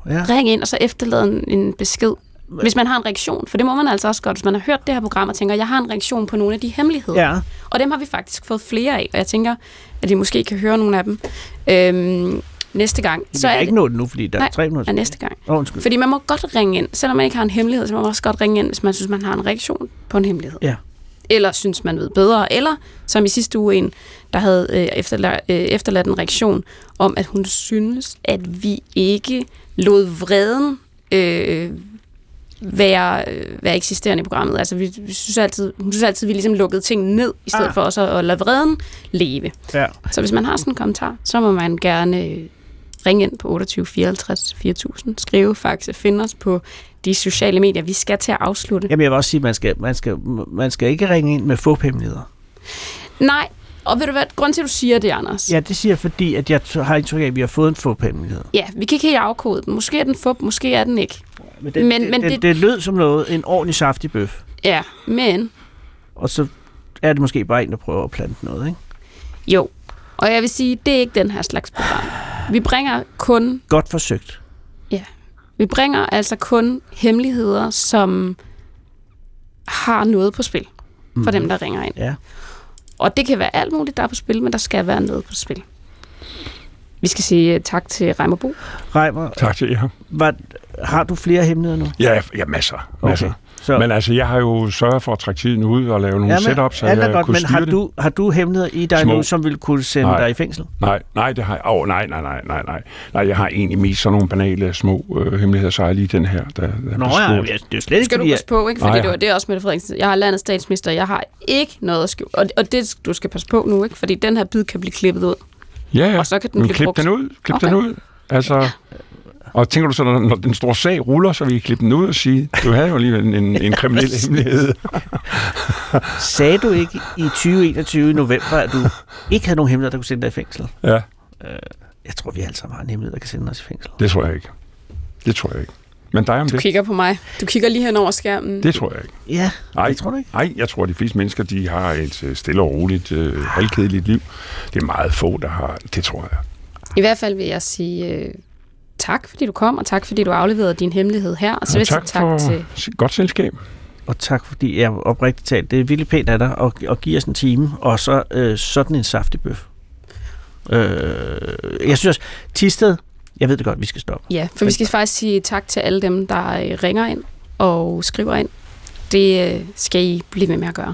Ja.
ring ind, og så efterlade en, en besked. Hvis man har en reaktion, for det må man altså også godt, hvis man har hørt det her program og tænker, jeg har en reaktion på nogle af de hemmeligheder.
Ja.
Og dem har vi faktisk fået flere af, og jeg tænker, at vi måske kan høre nogle af dem øhm, næste gang.
Så er
det-
ikke nå det nu, fordi der
Nej,
er tre minutter.
er næste gang.
Åh, undskyld.
Fordi man må godt ringe ind, selvom man ikke har en hemmelighed, så må man også godt ringe ind, hvis man synes, man har en reaktion på en hemmelighed.
Ja.
Eller synes, man ved bedre. Eller, som i sidste uge en, der havde øh, efterladt, øh, efterladt en reaktion om, at hun synes, at vi ikke lod vreden øh, være, være eksisterende i programmet. Altså, vi, vi synes altid, hun synes altid, vi ligesom lukkede ting ned, i stedet
Ah.
ah. for også at, at lade vreden leve.
Ja.
Så hvis man har sådan en kommentar, så må man gerne øh, ringe ind på 28 54 4000, skrive, faxe, finde os på de sociale medier. Vi skal til at afslutte.
Jamen, jeg vil også sige, at man skal, man skal, man skal ikke ringe ind med få hemmeligheder.
Nej, Og ved du hvad, grund til, at du siger det, Anders?
Ja, det siger jeg, fordi at jeg har indtryk af, at vi har fået en fup-hemmelighed.
ja vi kan ikke helt afkode den. Måske er den fup, måske er den ikke.
Men, det,
Men-
det,
men
det,
det-
det lød som noget, en ordentlig saftig bøf.
Ja, men
Og så er det måske bare en, der prøver at plante noget, ikke?
jo. Og jeg vil sige, det er ikke den her slags program. Vi bringer kun
Godt forsøgt.
Vi bringer altså kun hemmeligheder, som har noget på spil for dem, der ringer ind.
Ja.
Og det kan være alt muligt, der er på spil, men der skal være noget på spil. Vi skal sige uh, tak til Reimer Bo.
Reimer,
Tak til jer.
var, har du flere hemmeligheder nu?
Ja, ja masser. masser.
Okay. Så,
Men altså, jeg har jo sørget for at trække tiden ud og lave nogle
ja, men,
setups, så jeg
godt,
kunne
men har du, har du hemmeligheder i dig
Små.
nu, som vil kunne sende
Nej.
dig i fængsel?
Nej, nej, det har jeg. Oh, nej, nej, nej, nej, nej. Nej, jeg har egentlig mest sådan nogle banale små øh, hemmeligheder, så er jeg lige den her, der, der
Nå ja, det er slet ikke,
Skal du passe på, ikke? Fordi
Nej,
det var det er også Mette Frederiksen. Jeg har landets statsminister, jeg har ikke noget at skjule. Og, og det, du skal passe på nu, ikke? Fordi den her bid kan blive klippet ud.
Ja, ja.
Og så kan den
Men
blive
klip
brugt.
den ud. Klip
Okay.
den ud. Altså, og tænker du så, når, når den store sag ruller, så vil I klippe den ud og sige, du havde jo alligevel en, en, en *laughs* kriminel hemmelighed.
Sagde du ikke i 2021 i november, at du ikke havde nogen hemmeligheder, der kunne sende dig i fængsel?
Ja,
Jeg tror, vi alle sammen har en hemmelighed, der kan sende os i fængsel.
det tror jeg ikke. Det tror jeg ikke. Men dig om
Du
det?
kigger på mig. Du kigger lige hen over skærmen.
Det tror jeg ikke.
Ja,
Nej,
det tror du ikke.
Nej, jeg tror, at de fleste mennesker, de har et øh, stille og roligt, øh, halvkedeligt liv. Det er meget få, der har. Det tror jeg.
I hvert fald vil jeg sige øh, tak, fordi du kom, og tak, fordi du afleverede din hemmelighed her. Og så vil
tak,
tak
for
til...
godt selskab.
Og tak, fordi jeg oprigtigt talt, det er virkelig pænt af dig at, at give os en time, og så øh, sådan en saftig bøf. Øh, jeg synes også, Tisted, jeg ved det godt, vi skal stoppe.
Ja, for vi skal faktisk sige tak til alle dem, der øh, ringer ind og skriver ind. Det øh, skal I blive ved med at gøre.